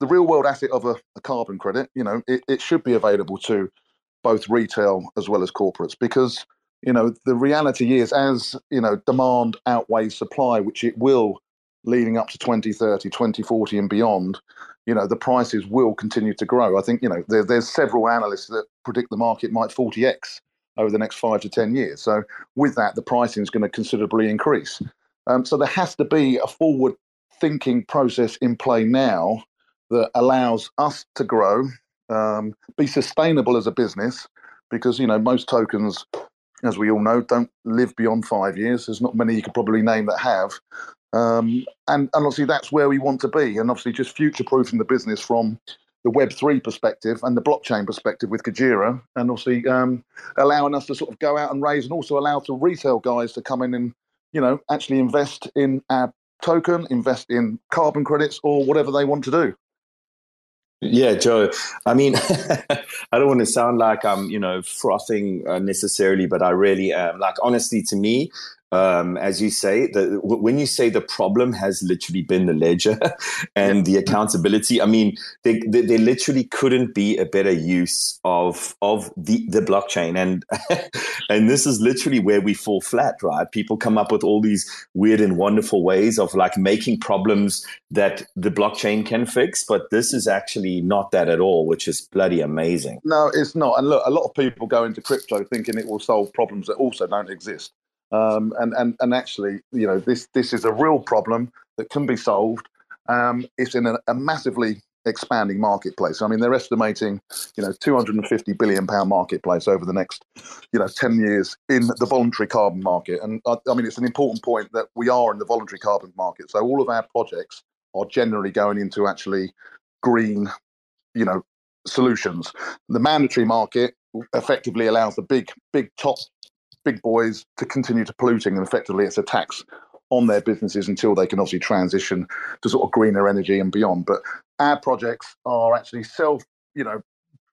the real world asset of a, a carbon credit. You know, it, it should be available to both retail as well as corporates because you know the reality is as you know demand outweighs supply which it will leading up to 2030 2040 and beyond you know the prices will continue to grow. I think you know there, there's several analysts that predict the market might 40x over the next five to 10 years. So with that the pricing is going to considerably increase. Um, so there has to be a forward thinking process in play now that allows us to grow um, be sustainable as a business because you know most tokens as we all know, don't live beyond five years. There's not many you could probably name that have. Um, and, and obviously, that's where we want to be. And obviously, just future proofing the business from the Web3 perspective and the blockchain perspective with Kujira, and obviously um, allowing us to sort of go out and raise and also allow to retail guys to come in and, you know, actually invest in our token, invest in carbon credits or whatever they want to do. Yeah, Joe. I mean, I don't want to sound like I'm, you know, frothing uh, necessarily, but I really am. Like, honestly, to me, um, as you say, the, when you say the problem has literally been the ledger and the accountability, I mean, they they literally couldn't be a better use of of the, the blockchain, and and this is literally where we fall flat, right? People come up with all these weird and wonderful ways of like making problems that the blockchain can fix, but this is actually not that at all, which is bloody amazing. No, it's not. And look, a lot of people go into crypto thinking it will solve problems that also don't exist. Um, and, and, and actually, you know, this, this is a real problem that can be solved. Um, it's in a, a, massively expanding marketplace. I mean, they're estimating, you know, 250 billion pound marketplace over the next, you know, 10 years in the voluntary carbon market. And I, I mean, it's an important point that we are in the voluntary carbon market. So all of our projects are generally going into actually green, you know, solutions. The mandatory market effectively allows the big, big top big boys to continue to polluting, and effectively it's a tax on their businesses until they can obviously transition to sort of greener energy and beyond. But our projects are actually self, you know,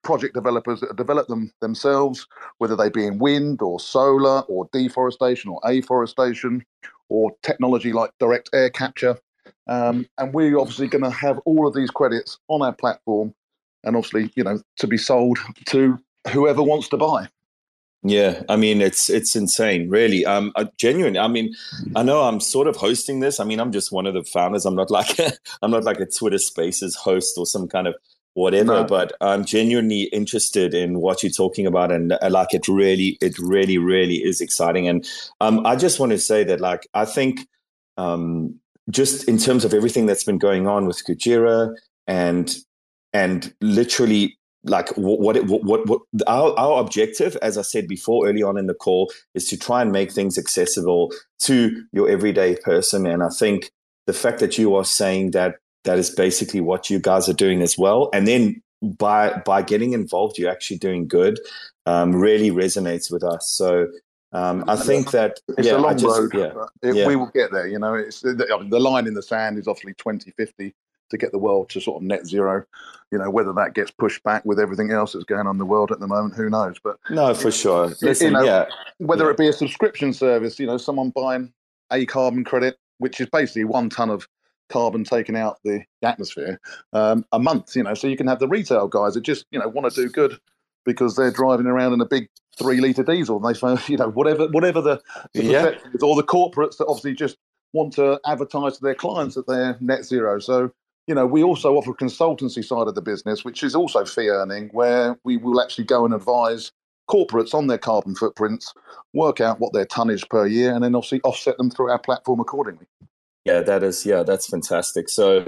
project developers that develop them themselves, whether they be in wind or solar or deforestation or afforestation or technology like direct air capture. Um, and we're obviously going to have all of these credits on our platform and obviously, you know, to be sold to whoever wants to buy. Yeah, I mean it's it's insane, really. Um, uh, genuine. I mean, I know I'm sort of hosting this. I mean, I'm just one of the founders. I'm not like I'm not like a Twitter Spaces host or some kind of whatever. No. But I'm genuinely interested in what you're talking about, and uh, like it really, it really, really is exciting. And um, I just want to say that, like, I think um, just in terms of everything that's been going on with Kujira and and literally like what, what, what, what, our, our objective, as I said before early on in the call, is to try and make things accessible to your everyday person. And I think the fact that you are saying that that is basically what you guys are doing as well. And then by by getting involved, you're actually doing good. Um, really resonates with us. So um, I think that it's yeah, a long just, road. Yeah, it, yeah, we will get there. You know, it's the, the line in the sand is obviously 2050 to get the world to sort of net zero. You know, whether that gets pushed back with everything else that's going on in the world at the moment, who knows? But no, for sure. Listen, you know, yeah, whether yeah. it be a subscription service, you know, someone buying a carbon credit, which is basically one ton of carbon taken out the atmosphere um, a month. You know, so you can have the retail guys that just you know want to do good because they're driving around in a big three liter diesel. And they say, you know, whatever, whatever the, the yeah. is, or the corporates that obviously just want to advertise to their clients that they're net zero. So you know, we also offer a consultancy side of the business, which is also fee earning, where we will actually go and advise corporates on their carbon footprints, work out what their tonnage per year, and then obviously offset them through our platform accordingly. Yeah, that is yeah, that's fantastic. So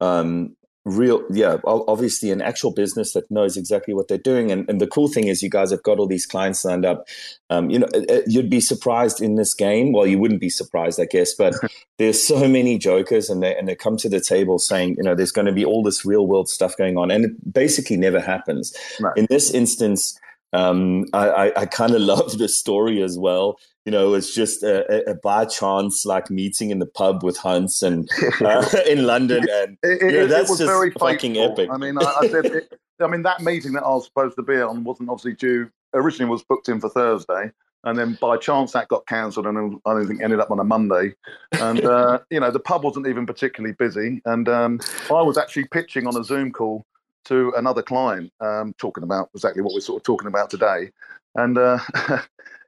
um, real yeah obviously an actual business that knows exactly what they're doing. And, and the cool thing is you guys have got all these clients lined up. Um, you know you'd be surprised in this game. Well you wouldn't be surprised i guess but there's so many jokers and they and they come to the table saying you know there's going to be all this real world stuff going on. And it basically never happens. Right. in this instance um, I, I, I kind of love the story as well you know, it's just a, a, by chance like meeting in the pub with Hans and uh, in London, and it, it, that's it was just very fucking epic. I mean, I, I said, it, I mean, that meeting that I was supposed to be on wasn't obviously due. Originally, was booked in for Thursday, and then by chance that got cancelled, and I don't think ended up on a Monday. And uh, you know, the pub wasn't even particularly busy, and um, I was actually pitching on a Zoom call to another client, um, talking about exactly what we're sort of talking about today, and. Uh,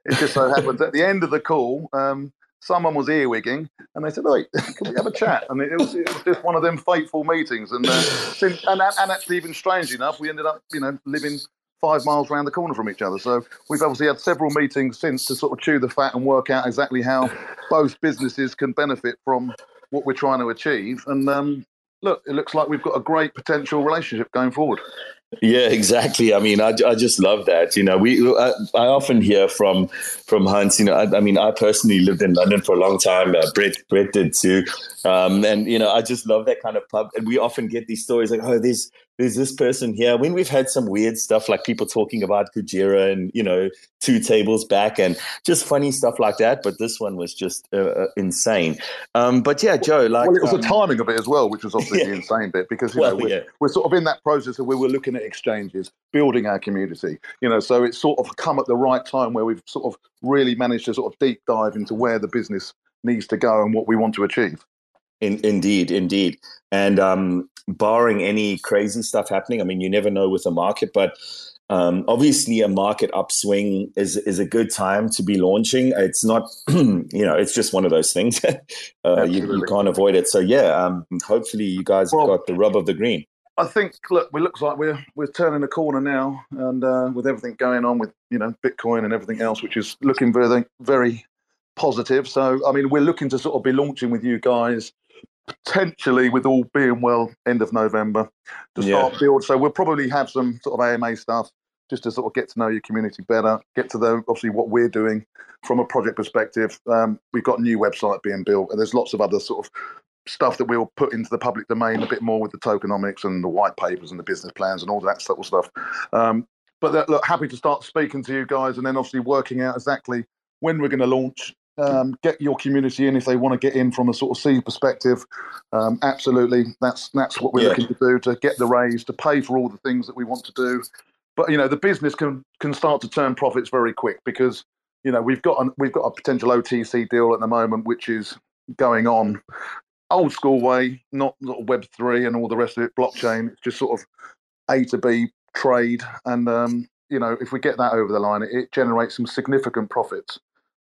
It just so happens at the end of the call, um, someone was earwigging, and they said, "Wait, can we have a chat?" And it was, it was just one of them fateful meetings. And, uh, since, and and actually, even strange enough, we ended up, you know, living five miles around the corner from each other. So we've obviously had several meetings since to sort of chew the fat and work out exactly how both businesses can benefit from what we're trying to achieve. And um, look, it looks like we've got a great potential relationship going forward. Yeah, exactly. I mean, I, I just love that. You know, we I, I often hear from from Hans. You know, I, I, mean, I personally lived in London for a long time. Uh, Brett Brett did too, um, and you know, I just love that kind of pub. And we often get these stories like, oh, there's there's this person here. When we've had some weird stuff like people talking about Kujira and you know two tables back and just funny stuff like that. But this one was just uh, uh insane. Um, but yeah, Joe, like well, it was um, the timing of it as well, which was obviously yeah. the insane bit because you well, know we're, yeah. we're sort of in that process of where we're looking at exchanges, building our community. You know, so it's sort of come at the right time where we've sort of really managed to sort of deep dive into where the business needs to go and what we want to achieve. In, indeed, indeed. And um, barring any crazy stuff happening, I mean, you never know with the market, but um, obviously a market upswing is is a good time to be launching. It's not, you know, it's just one of those things. uh, you, you, can't avoid it. So yeah, um, hopefully you guys well, have got the rub of the green. I think look, it looks like we're we're turning a corner now, and uh, with everything going on with you know Bitcoin and everything else, which is looking very very positive. So I mean, we're looking to sort of be launching with you guys potentially, with all being well, end of November to start yeah. build. So we'll probably have some sort of AMA stuff just to sort of get to know your community better, get to know obviously what we're doing from a project perspective. Um, we've got a new website being built, and there's lots of other sort of stuff that we'll put into the public domain a bit more with the tokenomics and the white papers and the business plans and all that sort of stuff. Um, but that, look, happy to start speaking to you guys, and then obviously working out exactly when we're going to launch um, get your community in if they want to get in from a sort of seed perspective. Um, absolutely, that's that's what we're yeah. looking to do to get the raise to pay for all the things that we want to do. But you know, the business can can start to turn profits very quick because you know we've got an, we've got a potential OTC deal at the moment which is going on old school way, not sort of Web three and all the rest of it, blockchain. It's just sort of A to B trade, and um, you know, if we get that over the line, it, it generates some significant profits.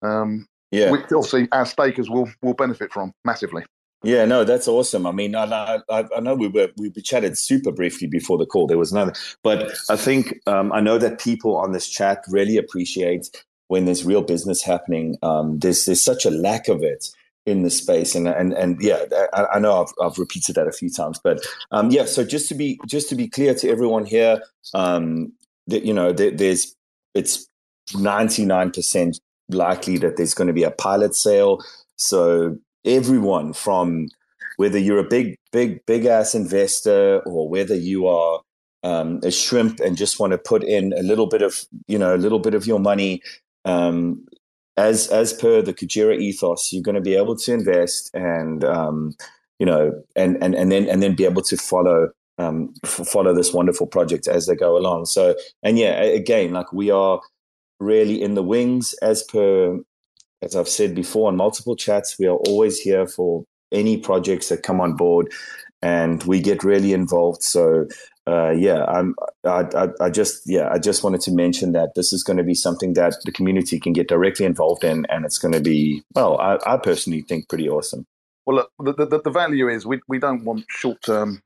Um, yeah, which obviously our stakers will will benefit from massively. Yeah, no, that's awesome. I mean, I, I, I know we were we chatted super briefly before the call. There was another, but I think um, I know that people on this chat really appreciate when there's real business happening. Um, there's there's such a lack of it in the space, and and and yeah, I, I know I've, I've repeated that a few times, but um, yeah. So just to be just to be clear to everyone here, um, that you know, there, there's it's ninety nine percent likely that there's going to be a pilot sale. So everyone from whether you're a big, big, big ass investor or whether you are um, a shrimp and just want to put in a little bit of, you know, a little bit of your money, um, as as per the Kujira ethos, you're going to be able to invest and, um, you know, and and and then and then be able to follow um, f- follow this wonderful project as they go along. So, and yeah, again, like we are really in the wings as per as I've said before on multiple chats, we are always here for any projects that come on board and we get really involved. So uh, yeah, I'm, I, I, I, just yeah, I just wanted to mention that this is going to be something that the community can get directly involved in, and it's going to be well, I, I personally think pretty awesome. Well, look, the, the, the value is we, we don't want short term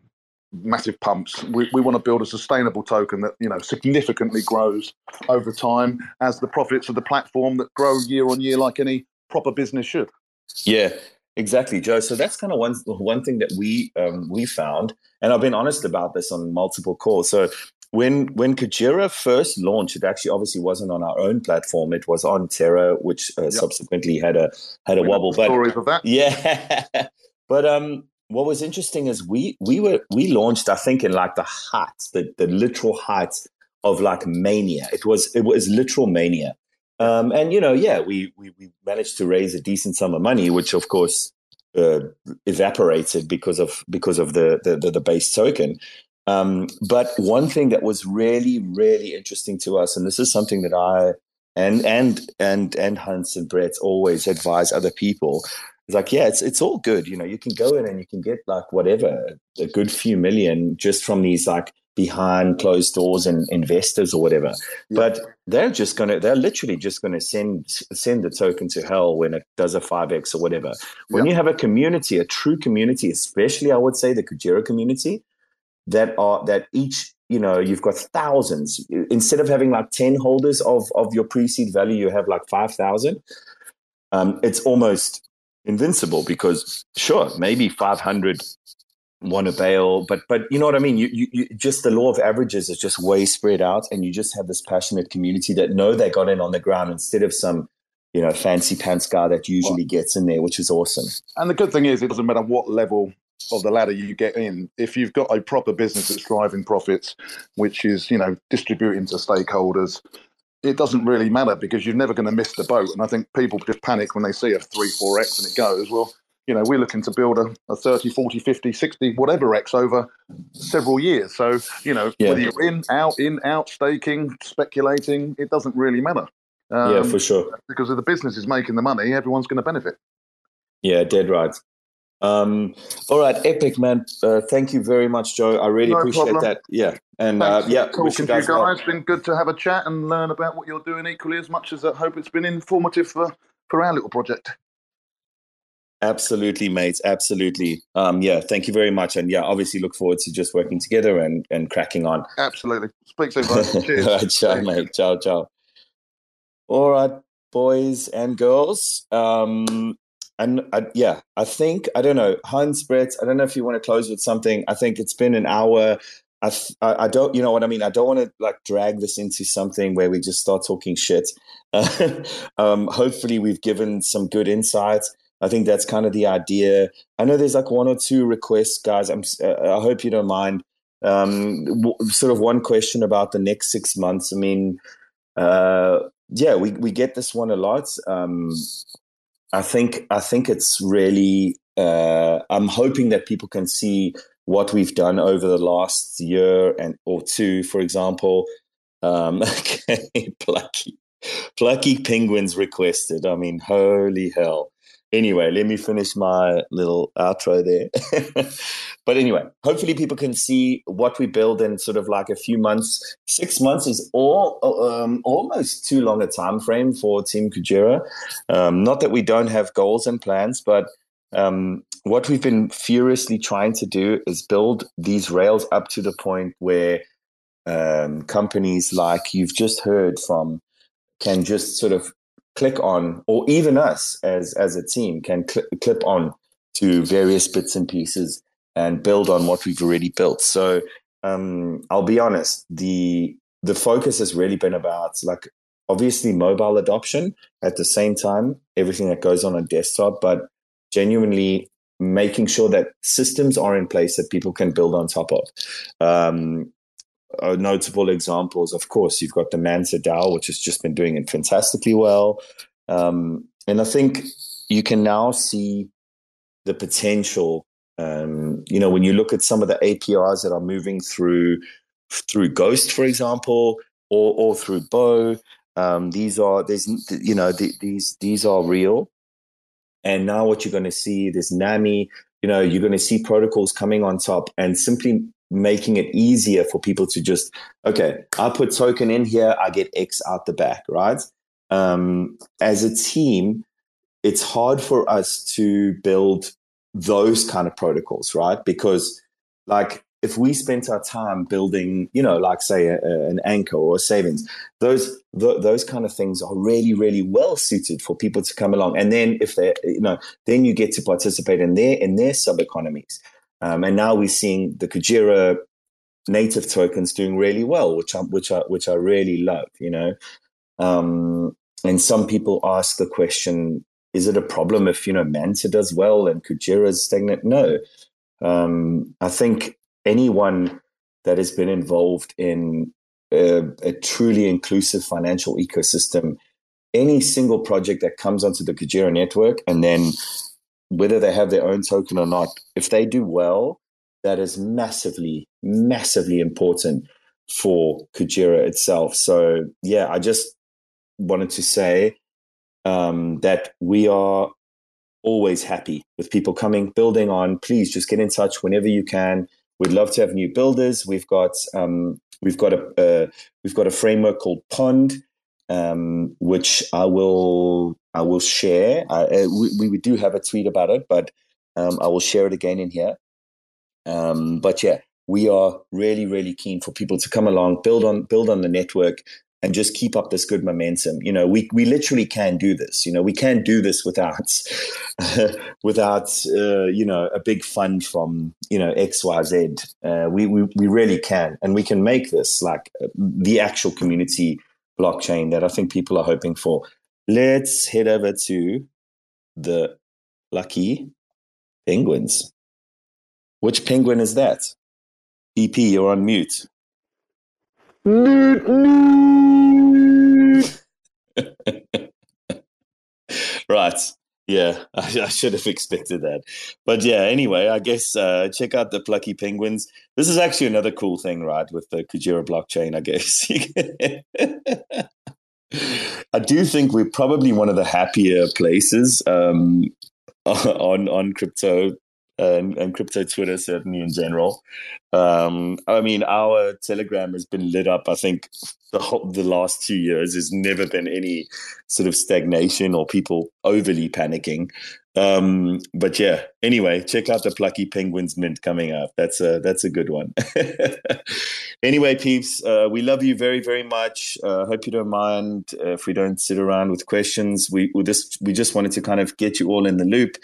massive pumps. We, we want to build a sustainable token that you know significantly grows over time as the profits of the platform that grow year on year like any proper business should. Yeah, exactly, Joe. So that's kind of one one thing that we um, we found, and I've been honest about this on multiple calls. So when when Kujira first launched, it actually obviously wasn't on our own platform. It was on Terra, which uh, yep. subsequently had a had a we wobble. But stories of that, yeah. but um, what was interesting is we we were we launched I think in like the height the the literal height of like mania. It was it was literal mania, um, and you know yeah we, we we managed to raise a decent sum of money, which of course uh, evaporated because of because of the the, the, the base token. Um, but one thing that was really really interesting to us, and this is something that I and and and and Hans and Brett always advise other people it's like, yeah, it's it's all good. You know, you can go in and you can get like whatever, a good few million just from these like behind closed doors and investors or whatever. Yeah. But they're just gonna they're literally just gonna send send the token to hell when it does a 5x or whatever. When yeah. you have a community, a true community, especially I would say the Kujira community, that are that each you know you've got thousands instead of having like 10 holders of of your pre-seed value you have like 5000 um, it's almost invincible because sure, maybe 500 want to bail, but but you know what I mean. You, you, you just the law of averages is just way spread out, and you just have this passionate community that know they got in on the ground instead of some you know fancy pants guy that usually gets in there, which is awesome. And the good thing is, it doesn't matter what level of the ladder you get in, if you've got a proper business that's driving profits, which is you know distributing to stakeholders, it doesn't really matter because you're never going to miss the boat. And I think people just panic when they see a three, four X and it goes, well, you know, we're looking to build a, a 30, 40, 50, 60, whatever X over several years. So, you know, yeah. whether you're in, out, in, out, staking, speculating, it doesn't really matter. Um, yeah, for sure. Because if the business is making the money, everyone's going to benefit. Yeah, dead right. Um, all right, epic man. Uh, thank you very much, Joe. I really no appreciate problem. that. Yeah, and uh, yeah, talking to you guys. Well. It's been good to have a chat and learn about what you're doing equally as much as I hope it's been informative for for our little project. Absolutely, mates. Absolutely. Um, yeah, thank you very much, and yeah, obviously look forward to just working together and and cracking on. Absolutely. Speak soon. Cheers. right, ciao, mate. Ciao, ciao. All right, boys and girls. Um, and I, yeah, I think I don't know, Hans Brett. I don't know if you want to close with something. I think it's been an hour. I, I don't, you know what I mean. I don't want to like drag this into something where we just start talking shit. um, hopefully, we've given some good insights. I think that's kind of the idea. I know there's like one or two requests, guys. I'm. Uh, I hope you don't mind. Um, w- sort of one question about the next six months. I mean, uh, yeah, we we get this one a lot. Um, I think I think it's really. Uh, I'm hoping that people can see what we've done over the last year and or two, for example. Um, okay, plucky, plucky penguins requested. I mean, holy hell! Anyway, let me finish my little outro there. but anyway, hopefully people can see what we build in sort of like a few months. Six months is all um, almost too long a time frame for Team Kujira. Um, not that we don't have goals and plans, but um, what we've been furiously trying to do is build these rails up to the point where um, companies like you've just heard from can just sort of click on, or even us as as a team can cl- clip on to various bits and pieces and build on what we've already built. So um, I'll be honest, the the focus has really been about like obviously mobile adoption at the same time everything that goes on a desktop, but genuinely making sure that systems are in place that people can build on top of. Um, uh, notable examples, of course, you've got the Manta DAO, which has just been doing it fantastically well. Um, and I think you can now see the potential. Um, you know, when you look at some of the APIs that are moving through through Ghost, for example, or or through BOW, um, these are there's you know the, these these are real. And now what you're going to see, there's Nami. You know, you're going to see protocols coming on top and simply making it easier for people to just okay i put token in here i get x out the back right? Um, as a team it's hard for us to build those kind of protocols right? Because like if we spent our time building you know like say a, a, an anchor or a savings those th- those kind of things are really really well suited for people to come along. And then if they you know then you get to participate in their in their sub economies um, and now we're seeing the Kujira native tokens doing really well, which I, which I, which I really love, you know. Um, and some people ask the question, is it a problem if, you know, Manta does well and Kujira is stagnant? No. Um, I think anyone that has been involved in a, a truly inclusive financial ecosystem, any single project that comes onto the Kujira network and then whether they have their own token or not, if they do well, that is massively, massively important for Kujira itself. So, yeah, I just wanted to say um, that we are always happy with people coming, building on. Please just get in touch whenever you can. We'd love to have new builders. We've got um, we've got a uh, we've got a framework called Pond, um, which I will I will share. Uh, we, we do have a tweet about it, but um, I will share it again in here. Um, but yeah, we are really, really keen for people to come along, build on, build on the network, and just keep up this good momentum. You know, we we literally can do this. You know, we can do this without without uh, you know a big fund from you know X Y Z. Uh, we, we we really can, and we can make this like the actual community blockchain that I think people are hoping for. Let's head over to the lucky penguins. Which penguin is that? EP, you're on mute. right. Yeah, I, I, should have expected that. But yeah, anyway, I guess uh, check out the Plucky Penguins. This is actually another cool thing, right, with the Kujira blockchain, I guess. I do think we're probably one of the happier places um, on on crypto and, and crypto Twitter, certainly in general. Um, I mean, our Telegram has been lit up. I think the whole, the last two years has never been any sort of stagnation or people overly panicking. Um, but yeah, anyway, check out the Plucky Penguins mint coming up. That's a that's a good one. anyway, peeps, uh, we love you very very much. Uh, hope you don't mind uh, if we don't sit around with questions. We we just we just wanted to kind of get you all in the loop.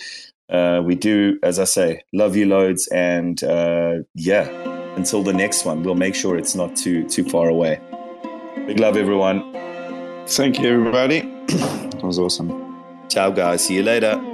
Uh, we do, as I say, love you loads, and uh, yeah, until the next one, we'll make sure it's not too too far away. Big love, everyone. Thank you, everybody. that was awesome. Ciao, guys. See you later.